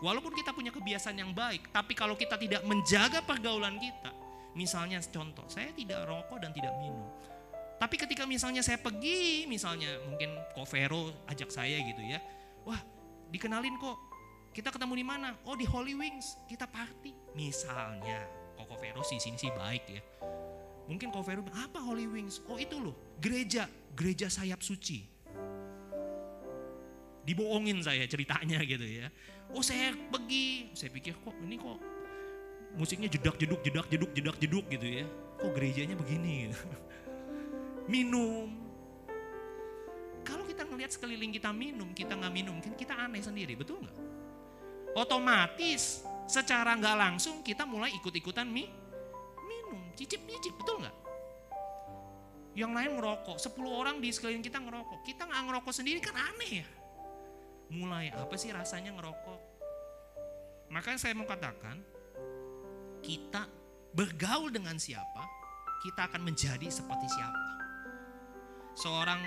Walaupun kita punya kebiasaan yang baik, tapi kalau kita tidak menjaga pergaulan kita, misalnya contoh, saya tidak rokok dan tidak minum. Tapi ketika misalnya saya pergi, misalnya mungkin Vero ajak saya gitu ya, wah dikenalin kok, kita ketemu di mana? Oh di Holy Wings, kita party. Misalnya, Koko Vero sih sini sih baik ya. Mungkin Koko Vero apa Holy Wings? Oh itu loh, gereja, gereja sayap suci. Dibohongin saya ceritanya gitu ya. Oh saya pergi, saya pikir kok ini kok musiknya jedak jeduk jedak jeduk jedak jeduk gitu ya. Kok gerejanya begini? Gitu. Minum. Kalau kita ngelihat sekeliling kita minum, kita nggak minum, kan kita aneh sendiri, betul nggak? Otomatis secara nggak langsung kita mulai ikut-ikutan mi, minum, cicip-cicip, betul nggak? Yang lain ngerokok, 10 orang di sekeliling kita ngerokok, kita nggak ngerokok sendiri kan aneh ya. Mulai apa sih rasanya ngerokok? Makanya saya mau katakan, kita bergaul dengan siapa, kita akan menjadi seperti siapa. Seorang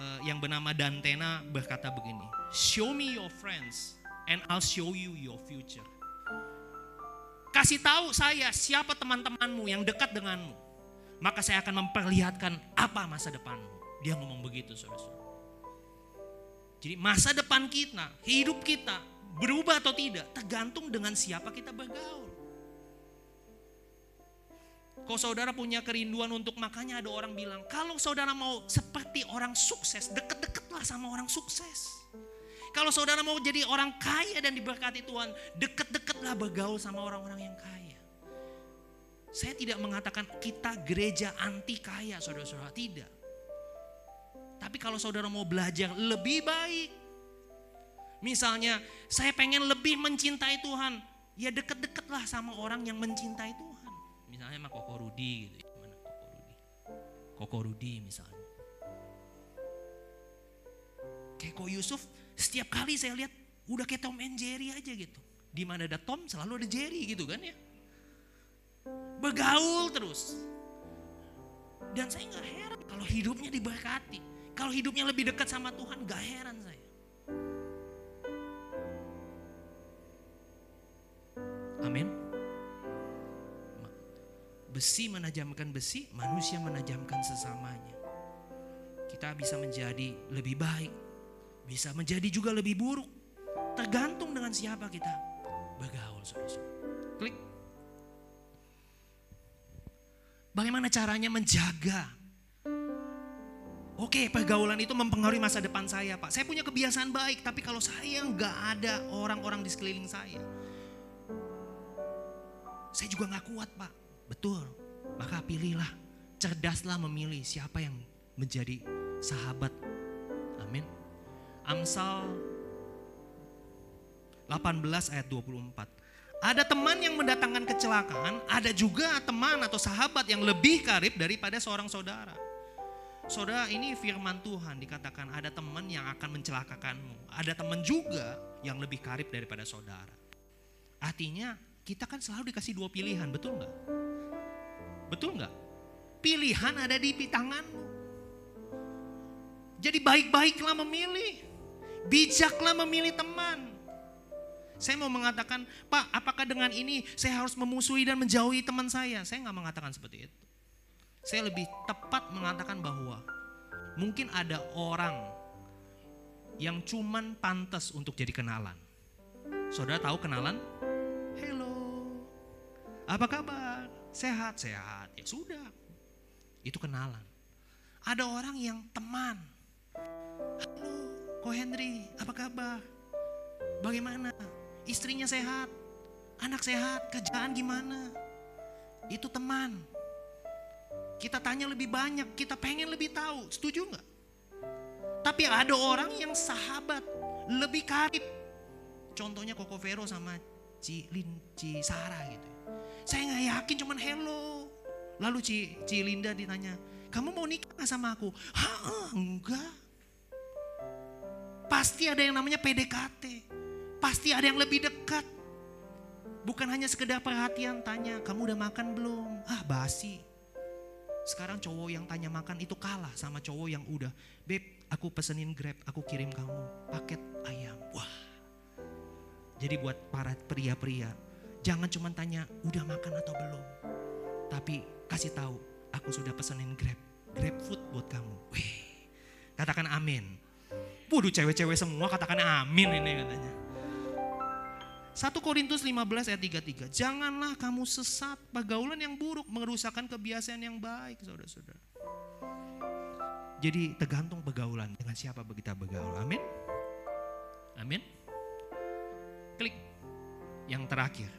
uh, yang bernama Dantena berkata begini, Show me your friends and I'll show you your future. Kasih tahu saya siapa teman-temanmu yang dekat denganmu, maka saya akan memperlihatkan apa masa depanmu. Dia ngomong begitu, saudara-saudara. Jadi masa depan kita, hidup kita berubah atau tidak tergantung dengan siapa kita bergaul. Kalau saudara punya kerinduan untuk makanya ada orang bilang, kalau saudara mau seperti orang sukses, deket-deketlah sama orang sukses. Kalau saudara mau jadi orang kaya dan diberkati Tuhan, deket-deketlah bergaul sama orang-orang yang kaya. Saya tidak mengatakan kita gereja anti kaya, saudara-saudara, tidak. Tapi kalau saudara mau belajar lebih baik, misalnya saya pengen lebih mencintai Tuhan, ya deket-deketlah sama orang yang mencintai Tuhan. Misalnya sama Koko Rudi gitu. Mana Koko Rudi? Koko Rudi misalnya. Kayak Ko Yusuf, setiap kali saya lihat udah kayak Tom and Jerry aja gitu. Di mana ada Tom selalu ada Jerry gitu kan ya. Bergaul terus. Dan saya nggak heran kalau hidupnya diberkati. Kalau hidupnya lebih dekat sama Tuhan, gak heran saya. Amin. Besi menajamkan besi, manusia menajamkan sesamanya. Kita bisa menjadi lebih baik, bisa menjadi juga lebih buruk. Tergantung dengan siapa kita bergaul, saudara-saudara. Klik. Bagaimana caranya menjaga? Oke, pergaulan itu mempengaruhi masa depan saya, Pak. Saya punya kebiasaan baik, tapi kalau saya nggak ada orang-orang di sekeliling saya, saya juga nggak kuat, Pak. Betul. Maka pilihlah, cerdaslah memilih siapa yang menjadi sahabat. Amin. Amsal 18 ayat 24. Ada teman yang mendatangkan kecelakaan, ada juga teman atau sahabat yang lebih karib daripada seorang saudara. Saudara, ini firman Tuhan dikatakan ada teman yang akan mencelakakanmu. Ada teman juga yang lebih karib daripada saudara. Artinya kita kan selalu dikasih dua pilihan, betul nggak? Betul nggak? Pilihan ada di tanganmu. Jadi baik-baiklah memilih. Bijaklah memilih teman. Saya mau mengatakan, Pak, apakah dengan ini saya harus memusuhi dan menjauhi teman saya? Saya nggak mengatakan seperti itu. Saya lebih tepat mengatakan bahwa mungkin ada orang yang cuman pantas untuk jadi kenalan. Saudara tahu kenalan? Hello, apa kabar? Sehat, sehat. Ya sudah, itu kenalan. Ada orang yang teman. Halo, Ko Henry, apa kabar? Bagaimana? Istrinya sehat, anak sehat, kerjaan gimana? Itu teman. Kita tanya lebih banyak, kita pengen lebih tahu. Setuju nggak? Tapi ada orang yang sahabat, lebih karib. Contohnya Koko Vero sama Ci Lin, Ci Sarah gitu. Saya nggak yakin cuman hello. Lalu Ci, Ci Linda ditanya, kamu mau nikah nggak sama aku? Hah, enggak. Pasti ada yang namanya PDKT. Pasti ada yang lebih dekat. Bukan hanya sekedar perhatian tanya, kamu udah makan belum? Ah basi. Sekarang cowok yang tanya makan itu kalah sama cowok yang udah, beb aku pesenin grab, aku kirim kamu paket ayam. Wah. Jadi buat para pria-pria, jangan cuma tanya udah makan atau belum. Tapi kasih tahu, aku sudah pesenin grab, grab food buat kamu. Wih, katakan amin. Waduh cewek-cewek semua katakan amin ini katanya. 1 Korintus 15 ayat 33. Janganlah kamu sesat pergaulan yang buruk merusakkan kebiasaan yang baik saudara-saudara. Jadi tergantung pergaulan dengan siapa kita bergaul. Amin. Amin. Klik. Yang terakhir.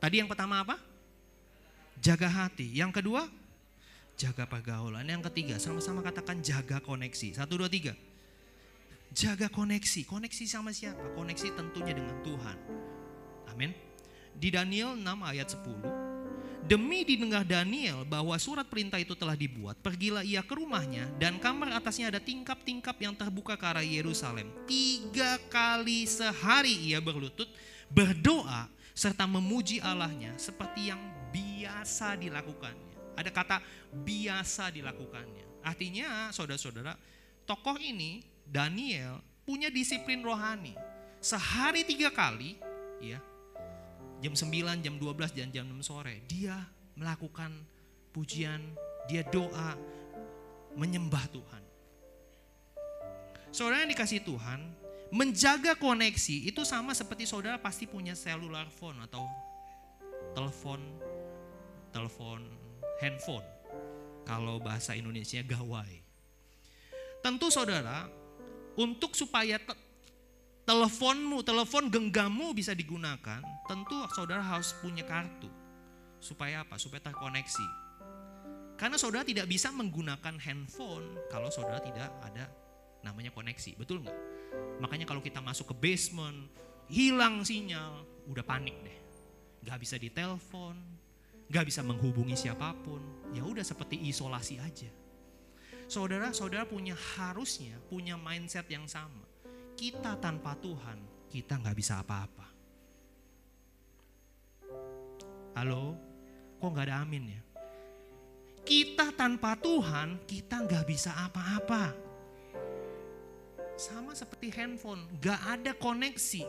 Tadi yang pertama apa? Jaga hati. Yang kedua, jaga pergaulan. Yang ketiga, sama-sama katakan jaga koneksi. Satu, dua, tiga. Jaga koneksi. Koneksi sama siapa? Koneksi tentunya dengan Tuhan. Amin. Di Daniel 6 ayat 10. Demi didengar Daniel bahwa surat perintah itu telah dibuat, pergilah ia ke rumahnya dan kamar atasnya ada tingkap-tingkap yang terbuka ke arah Yerusalem. Tiga kali sehari ia berlutut, berdoa, serta memuji Allahnya seperti yang biasa dilakukannya. Ada kata biasa dilakukannya. Artinya saudara-saudara, tokoh ini Daniel punya disiplin rohani. Sehari tiga kali, ya, jam 9, jam 12, dan jam 6 sore, dia melakukan pujian, dia doa, menyembah Tuhan. Saudara yang dikasih Tuhan, menjaga koneksi itu sama seperti saudara pasti punya cellular phone atau telepon, telepon handphone. Kalau bahasa Indonesia gawai. Tentu saudara, untuk supaya te- teleponmu, telepon genggammu bisa digunakan, tentu saudara harus punya kartu. Supaya apa? Supaya terkoneksi. Karena saudara tidak bisa menggunakan handphone kalau saudara tidak ada namanya koneksi. Betul nggak? Makanya kalau kita masuk ke basement, hilang sinyal, udah panik deh. Gak bisa ditelepon, gak bisa menghubungi siapa pun. Ya udah seperti isolasi aja. Saudara-saudara punya harusnya punya mindset yang sama. Kita tanpa Tuhan, kita nggak bisa apa-apa. Halo, kok nggak ada amin ya? Kita tanpa Tuhan, kita nggak bisa apa-apa. Sama seperti handphone, nggak ada koneksi.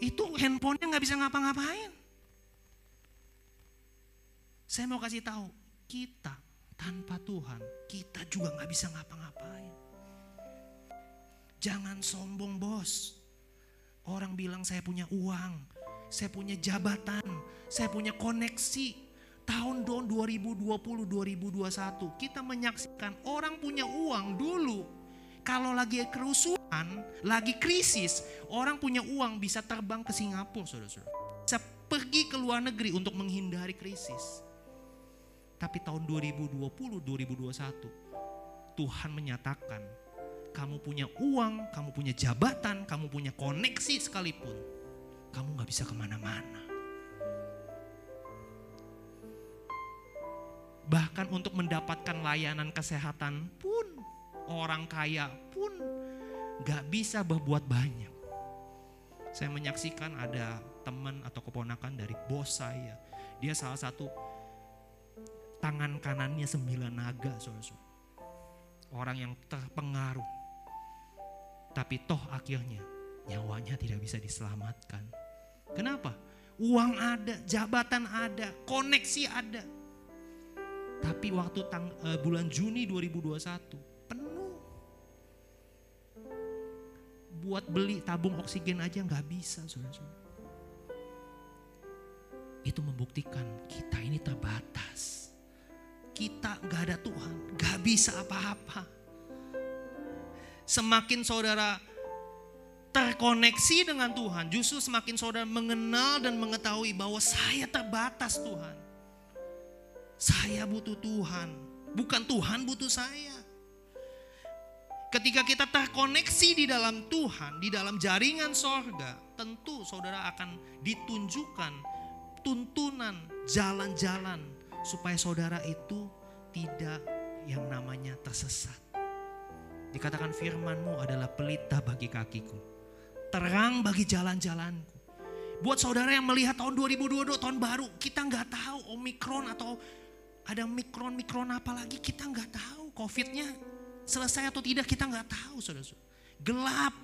Itu handphonenya nggak bisa ngapa-ngapain. Saya mau kasih tahu, kita tanpa Tuhan, kita juga nggak bisa ngapa-ngapain. Jangan sombong bos. Orang bilang saya punya uang, saya punya jabatan, saya punya koneksi. Tahun tahun 2020-2021 kita menyaksikan orang punya uang dulu. Kalau lagi kerusuhan, lagi krisis, orang punya uang bisa terbang ke Singapura, saudara-saudara. Bisa pergi ke luar negeri untuk menghindari krisis. Tapi tahun 2020-2021 Tuhan menyatakan kamu punya uang, kamu punya jabatan, kamu punya koneksi sekalipun, kamu nggak bisa ke mana-mana. Bahkan untuk mendapatkan layanan kesehatan pun orang kaya pun nggak bisa berbuat banyak. Saya menyaksikan ada teman atau keponakan dari bos saya. Dia salah satu tangan kanannya sembilan naga, saudara Orang yang terpengaruh. Tapi toh akhirnya nyawanya tidak bisa diselamatkan. Kenapa? Uang ada, jabatan ada, koneksi ada. Tapi waktu tang, eh, bulan Juni 2021 penuh. Buat beli tabung oksigen aja nggak bisa, saudara-saudara. Itu membuktikan kita ini terbatas. Kita nggak ada Tuhan, nggak bisa apa-apa. Semakin saudara terkoneksi dengan Tuhan, justru semakin saudara mengenal dan mengetahui bahwa saya terbatas Tuhan. Saya butuh Tuhan, bukan Tuhan butuh saya. Ketika kita terkoneksi di dalam Tuhan, di dalam jaringan sorga, tentu saudara akan ditunjukkan tuntunan jalan-jalan supaya saudara itu tidak yang namanya tersesat. Dikatakan firmanmu adalah pelita bagi kakiku, terang bagi jalan-jalanku. Buat saudara yang melihat tahun 2022 tahun baru, kita nggak tahu omikron atau ada mikron-mikron apa lagi kita nggak tahu. Covidnya selesai atau tidak kita nggak tahu saudara-saudara. Gelap.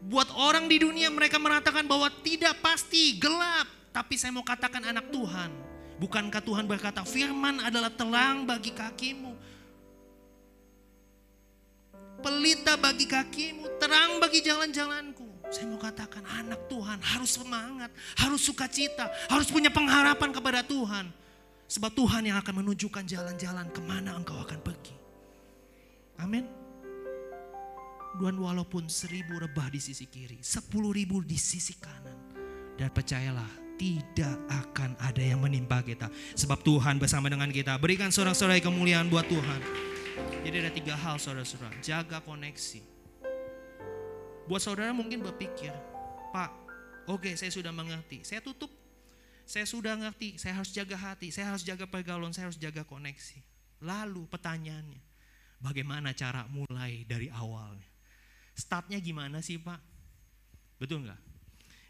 Buat orang di dunia mereka mengatakan bahwa tidak pasti, gelap. Tapi saya mau katakan anak Tuhan. Bukankah Tuhan berkata firman adalah terang bagi kakimu. Pelita bagi kakimu, terang bagi jalan-jalanku. Saya mau katakan anak Tuhan harus semangat, harus sukacita, harus punya pengharapan kepada Tuhan. Sebab Tuhan yang akan menunjukkan jalan-jalan ke mana engkau akan pergi. Amin. Dan walaupun seribu rebah di sisi kiri, sepuluh ribu di sisi kanan. Dan percayalah, tidak akan ada yang menimpa kita. Sebab Tuhan bersama dengan kita. Berikan sorak-sorai kemuliaan buat Tuhan. Jadi ada tiga hal saudara-saudara. Jaga koneksi. Buat saudara mungkin berpikir, Pak, oke saya sudah mengerti. Saya tutup. Saya sudah ngerti, saya harus jaga hati, saya harus jaga pergaulan, saya harus jaga koneksi. Lalu pertanyaannya, bagaimana cara mulai dari awalnya? Startnya gimana sih Pak? Betul nggak?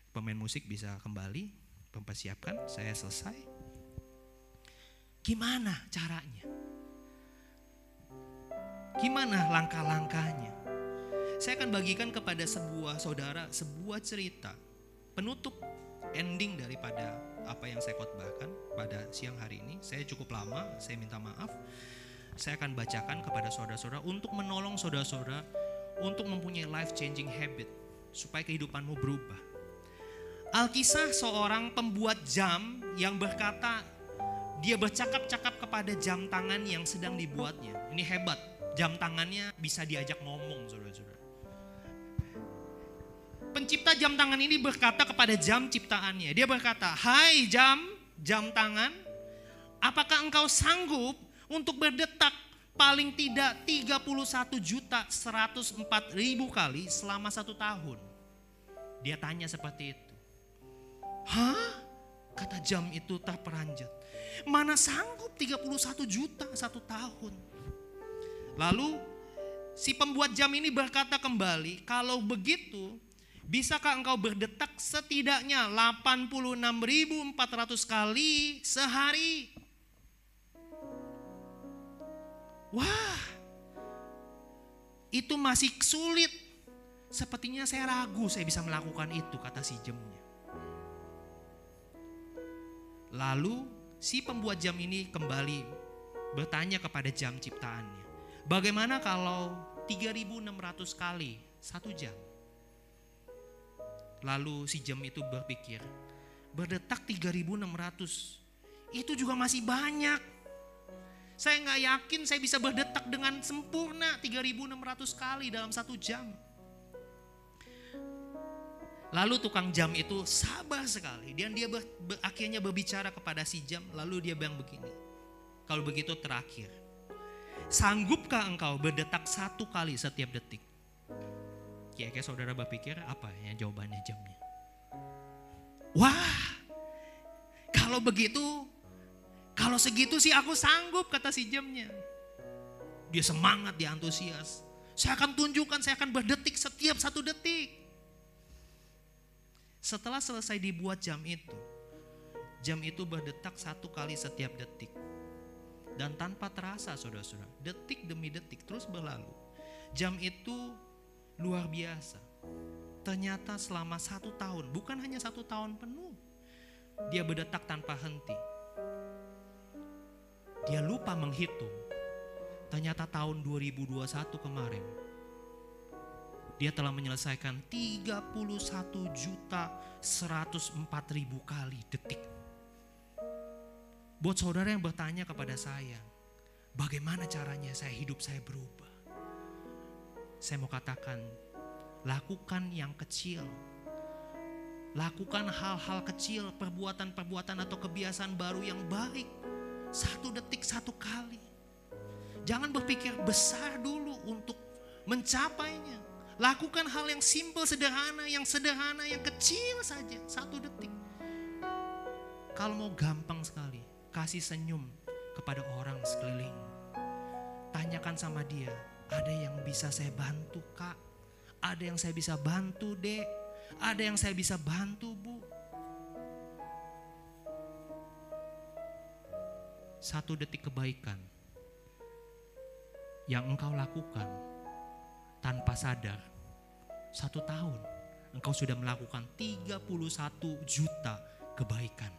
Pemain musik bisa kembali, mempersiapkan, saya selesai. Gimana caranya? Gimana langkah-langkahnya? Saya akan bagikan kepada sebuah saudara sebuah cerita penutup ending daripada apa yang saya khotbahkan pada siang hari ini. Saya cukup lama, saya minta maaf. Saya akan bacakan kepada saudara-saudara untuk menolong saudara-saudara untuk mempunyai life changing habit supaya kehidupanmu berubah. Alkisah seorang pembuat jam yang berkata dia bercakap-cakap kepada jam tangan yang sedang dibuatnya. Ini hebat, jam tangannya bisa diajak ngomong saudara-saudara. Pencipta jam tangan ini berkata kepada jam ciptaannya. Dia berkata, hai jam, jam tangan, apakah engkau sanggup untuk berdetak paling tidak 31 juta 104 ribu kali selama satu tahun? Dia tanya seperti itu. Hah? Kata jam itu terperanjat. Mana sanggup 31 juta satu tahun. Lalu si pembuat jam ini berkata kembali, kalau begitu bisakah engkau berdetak setidaknya 86.400 kali sehari? Wah, itu masih sulit. Sepertinya saya ragu saya bisa melakukan itu, kata si jamnya. Lalu si pembuat jam ini kembali bertanya kepada jam ciptaannya. Bagaimana kalau 3600 kali satu jam? Lalu si jam itu berpikir, berdetak 3600 itu juga masih banyak. Saya nggak yakin saya bisa berdetak dengan sempurna 3600 kali dalam satu jam. Lalu tukang jam itu sabar sekali dan dia akhirnya berbicara kepada si jam lalu dia bilang begini. Kalau begitu terakhir. Sanggupkah engkau berdetak satu kali setiap detik? Kira-kira saudara berpikir apa ya jawabannya jamnya? Wah, kalau begitu, kalau segitu sih aku sanggup kata si jamnya. Dia semangat, dia antusias. Saya akan tunjukkan, saya akan berdetik setiap satu detik. Setelah selesai dibuat jam itu, jam itu berdetak satu kali setiap detik. Dan tanpa terasa saudara-saudara, detik demi detik terus berlalu. Jam itu luar biasa. Ternyata selama satu tahun, bukan hanya satu tahun penuh, dia berdetak tanpa henti. Dia lupa menghitung. Ternyata tahun 2021 kemarin, dia telah menyelesaikan 31 juta 104 ribu kali detik. Buat saudara yang bertanya kepada saya, bagaimana caranya saya hidup saya berubah? Saya mau katakan, lakukan yang kecil. Lakukan hal-hal kecil, perbuatan-perbuatan atau kebiasaan baru yang baik. Satu detik satu kali. Jangan berpikir besar dulu untuk mencapainya. Lakukan hal yang simpel, sederhana, yang sederhana, yang kecil saja. Satu detik. Kalau mau gampang sekali, kasih senyum kepada orang sekeliling. Tanyakan sama dia, ada yang bisa saya bantu kak? Ada yang saya bisa bantu dek? Ada yang saya bisa bantu bu? Satu detik kebaikan yang engkau lakukan tanpa sadar. Satu tahun engkau sudah melakukan 31 juta kebaikan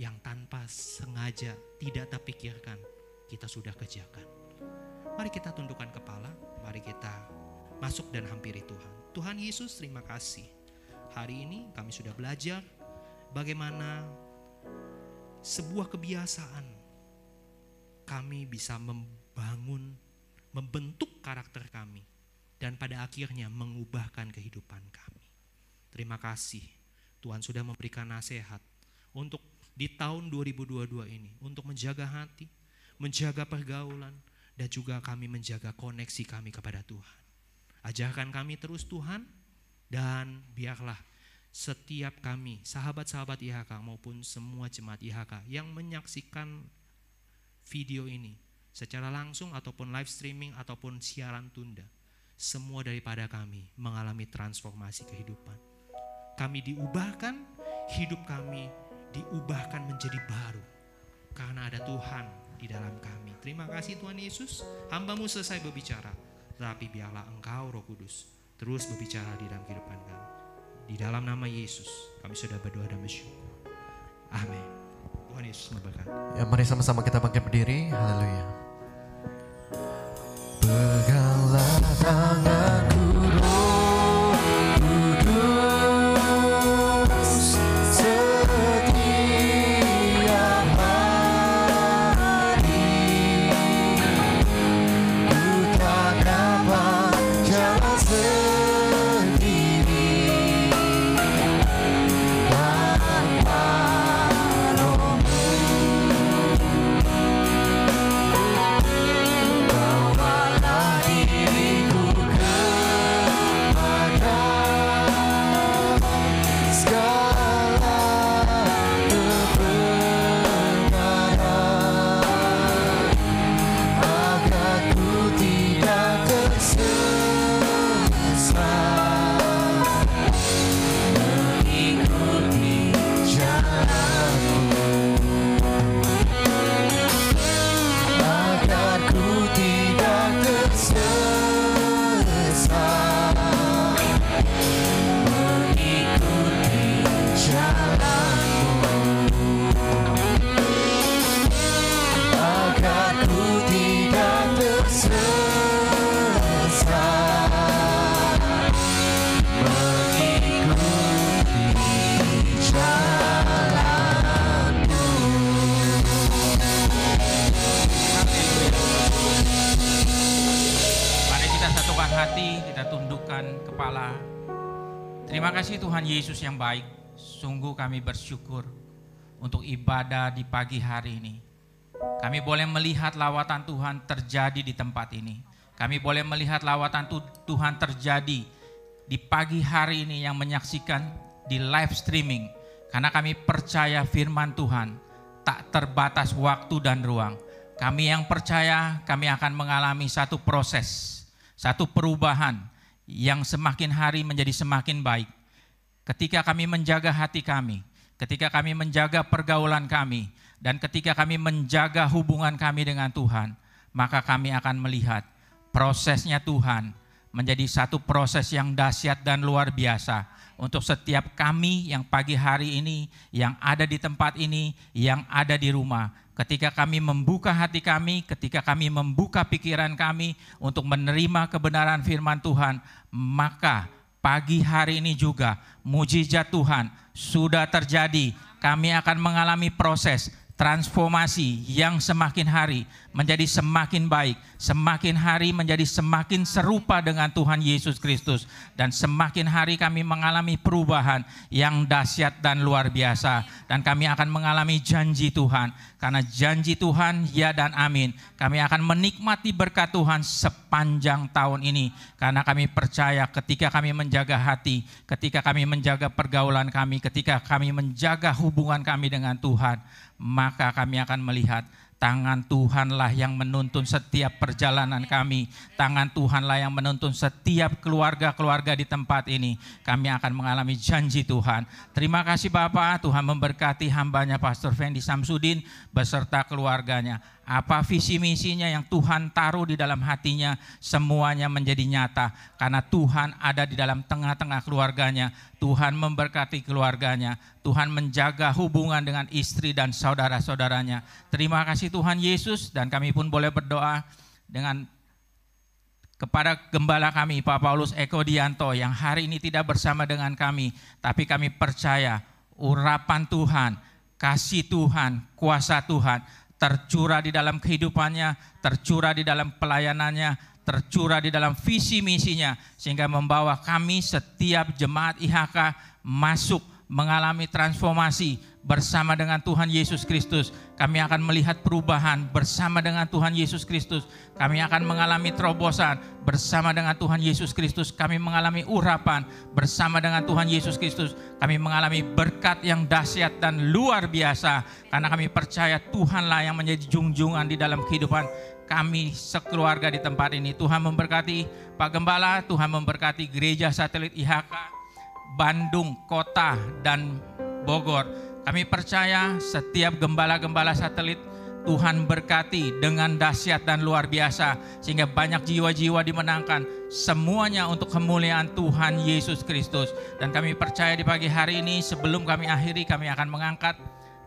yang tanpa sengaja tidak terpikirkan kita sudah kerjakan. Mari kita tundukkan kepala, mari kita masuk dan hampiri Tuhan. Tuhan Yesus terima kasih. Hari ini kami sudah belajar bagaimana sebuah kebiasaan kami bisa membangun, membentuk karakter kami dan pada akhirnya mengubahkan kehidupan kami. Terima kasih Tuhan sudah memberikan nasihat untuk di tahun 2022 ini untuk menjaga hati, menjaga pergaulan dan juga kami menjaga koneksi kami kepada Tuhan. Ajarkan kami terus Tuhan dan biarlah setiap kami, sahabat-sahabat IHK maupun semua jemaat IHK yang menyaksikan video ini secara langsung ataupun live streaming ataupun siaran tunda, semua daripada kami mengalami transformasi kehidupan. Kami diubahkan, hidup kami diubahkan menjadi baru karena ada Tuhan di dalam kami. Terima kasih Tuhan Yesus, hambamu selesai berbicara, tetapi biarlah Engkau Roh Kudus terus berbicara di dalam kehidupan kami. Di dalam nama Yesus kami sudah berdoa dan bersyukur. Amin. Tuhan Yesus memberkati. Ya mari sama-sama kita bangkit berdiri. Haleluya. Peganglah tanganku kasih Tuhan Yesus yang baik. Sungguh kami bersyukur untuk ibadah di pagi hari ini. Kami boleh melihat lawatan Tuhan terjadi di tempat ini. Kami boleh melihat lawatan tu- Tuhan terjadi di pagi hari ini yang menyaksikan di live streaming. Karena kami percaya firman Tuhan tak terbatas waktu dan ruang. Kami yang percaya kami akan mengalami satu proses, satu perubahan yang semakin hari menjadi semakin baik. Ketika kami menjaga hati kami, ketika kami menjaga pergaulan kami, dan ketika kami menjaga hubungan kami dengan Tuhan, maka kami akan melihat prosesnya Tuhan menjadi satu proses yang dahsyat dan luar biasa untuk setiap kami yang pagi hari ini, yang ada di tempat ini, yang ada di rumah. Ketika kami membuka hati kami, ketika kami membuka pikiran kami untuk menerima kebenaran firman Tuhan, maka pagi hari ini juga mujizat Tuhan sudah terjadi. Kami akan mengalami proses transformasi yang semakin hari menjadi semakin baik, semakin hari menjadi semakin serupa dengan Tuhan Yesus Kristus dan semakin hari kami mengalami perubahan yang dahsyat dan luar biasa dan kami akan mengalami janji Tuhan karena janji Tuhan ya dan amin. Kami akan menikmati berkat Tuhan sepanjang tahun ini karena kami percaya ketika kami menjaga hati, ketika kami menjaga pergaulan kami, ketika kami menjaga hubungan kami dengan Tuhan, maka kami akan melihat tangan Tuhanlah yang menuntun setiap perjalanan kami. Tangan Tuhanlah yang menuntun setiap keluarga-keluarga di tempat ini. Kami akan mengalami janji Tuhan. Terima kasih Bapak, Tuhan memberkati hambanya Pastor Fendi Samsudin beserta keluarganya. Apa visi misinya yang Tuhan taruh di dalam hatinya semuanya menjadi nyata karena Tuhan ada di dalam tengah-tengah keluarganya. Tuhan memberkati keluarganya. Tuhan menjaga hubungan dengan istri dan saudara-saudaranya. Terima kasih Tuhan Yesus dan kami pun boleh berdoa dengan kepada gembala kami Pak Paulus Eko Dianto yang hari ini tidak bersama dengan kami, tapi kami percaya urapan Tuhan, kasih Tuhan, kuasa Tuhan tercurah di dalam kehidupannya, tercurah di dalam pelayanannya, tercurah di dalam visi misinya sehingga membawa kami setiap jemaat IHK masuk mengalami transformasi bersama dengan Tuhan Yesus Kristus. Kami akan melihat perubahan bersama dengan Tuhan Yesus Kristus. Kami akan mengalami terobosan bersama dengan Tuhan Yesus Kristus. Kami mengalami urapan bersama dengan Tuhan Yesus Kristus. Kami mengalami berkat yang dahsyat dan luar biasa karena kami percaya Tuhanlah yang menjadi junjungan di dalam kehidupan kami sekeluarga di tempat ini. Tuhan memberkati Pak Gembala, Tuhan memberkati gereja satelit IHK. Bandung, kota, dan Bogor. Kami percaya setiap gembala-gembala satelit Tuhan berkati dengan dahsyat dan luar biasa sehingga banyak jiwa-jiwa dimenangkan semuanya untuk kemuliaan Tuhan Yesus Kristus dan kami percaya di pagi hari ini sebelum kami akhiri kami akan mengangkat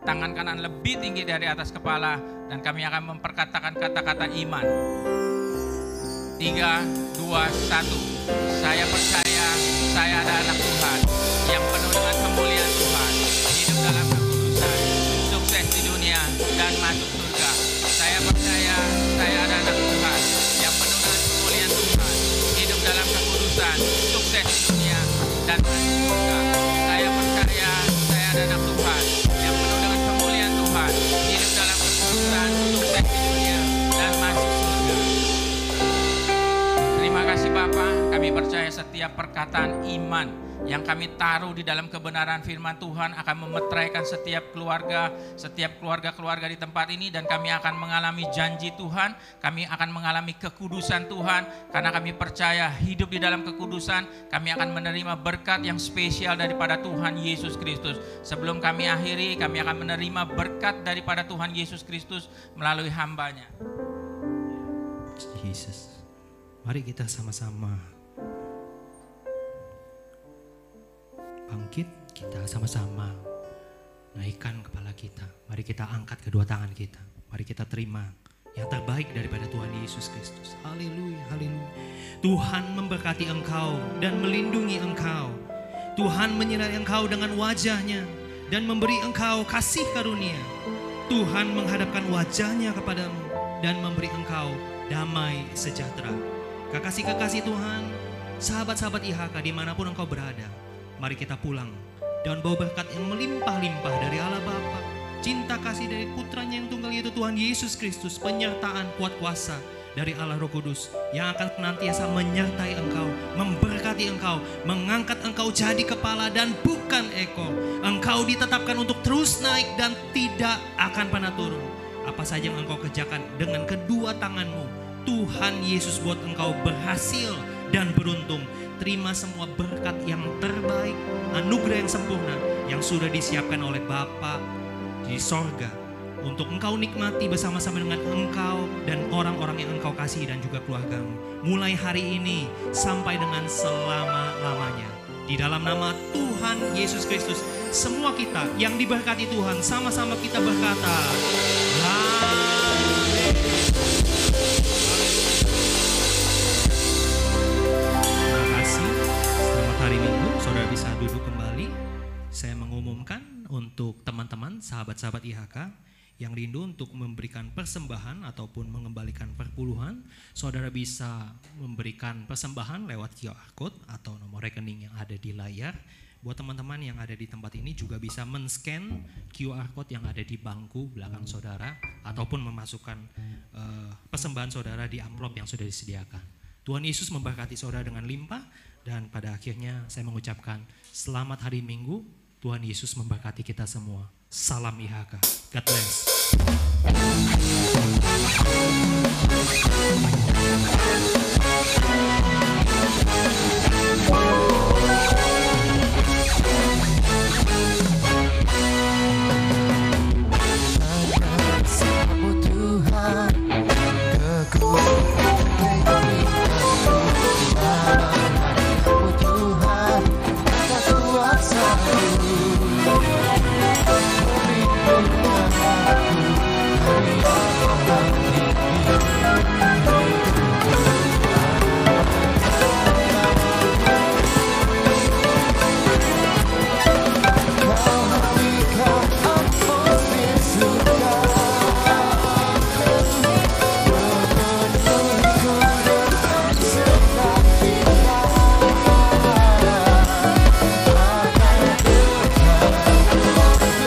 tangan kanan lebih tinggi dari atas kepala dan kami akan memperkatakan kata-kata iman Tiga, dua, satu. Saya percaya saya ada anak Tuhan yang penuh dengan kemuliaan Tuhan, hidup dalam kekudusan, sukses di dunia dan masuk surga. Saya percaya saya ada anak Tuhan yang penuh dengan kemuliaan Tuhan, hidup dalam kekudusan, sukses di dunia dan masuk surga. Saya percaya saya ada anak Tuhan kami percaya setiap perkataan iman yang kami taruh di dalam kebenaran firman Tuhan akan memeteraikan setiap keluarga, setiap keluarga-keluarga di tempat ini dan kami akan mengalami janji Tuhan, kami akan mengalami kekudusan Tuhan karena kami percaya hidup di dalam kekudusan, kami akan menerima berkat yang spesial daripada Tuhan Yesus Kristus. Sebelum kami akhiri, kami akan menerima berkat daripada Tuhan Yesus Kristus melalui hambanya. Yesus. Mari kita sama-sama bangkit, kita sama-sama naikkan kepala kita. Mari kita angkat kedua tangan kita. Mari kita terima yang terbaik daripada Tuhan Yesus Kristus. Haleluya, haleluya. Tuhan memberkati engkau dan melindungi engkau. Tuhan menyertai engkau dengan wajahnya dan memberi engkau kasih karunia. Tuhan menghadapkan wajahnya kepadamu dan memberi engkau damai sejahtera. Kekasih-kekasih Tuhan, sahabat-sahabat IHK di mana pun engkau berada, mari kita pulang dan bawa berkat yang melimpah-limpah dari Allah Bapa, cinta kasih dari putranya yang tunggal yaitu Tuhan Yesus Kristus, penyertaan kuat kuasa dari Allah Roh Kudus yang akan senantiasa menyertai engkau, memberkati engkau, mengangkat engkau jadi kepala dan bukan ekor. Engkau ditetapkan untuk terus naik dan tidak akan pernah turun. Apa saja yang engkau kerjakan dengan kedua tanganmu, Tuhan Yesus buat engkau berhasil dan beruntung. Terima semua berkat yang terbaik, anugerah yang sempurna yang sudah disiapkan oleh Bapa di sorga untuk engkau nikmati bersama-sama dengan engkau dan orang-orang yang engkau kasih dan juga keluargamu. Mulai hari ini sampai dengan selama-lamanya. Di dalam nama Tuhan Yesus Kristus, semua kita yang diberkati Tuhan sama-sama kita berkata, mengumumkan untuk teman-teman, sahabat-sahabat IHK yang rindu untuk memberikan persembahan ataupun mengembalikan perpuluhan, saudara bisa memberikan persembahan lewat QR code atau nomor rekening yang ada di layar. Buat teman-teman yang ada di tempat ini juga bisa men-scan QR code yang ada di bangku belakang saudara ataupun memasukkan eh, persembahan saudara di amplop yang sudah disediakan. Tuhan Yesus memberkati saudara dengan limpah dan pada akhirnya saya mengucapkan selamat hari Minggu. Tuhan Yesus memberkati kita semua. Salam IHK. God bless.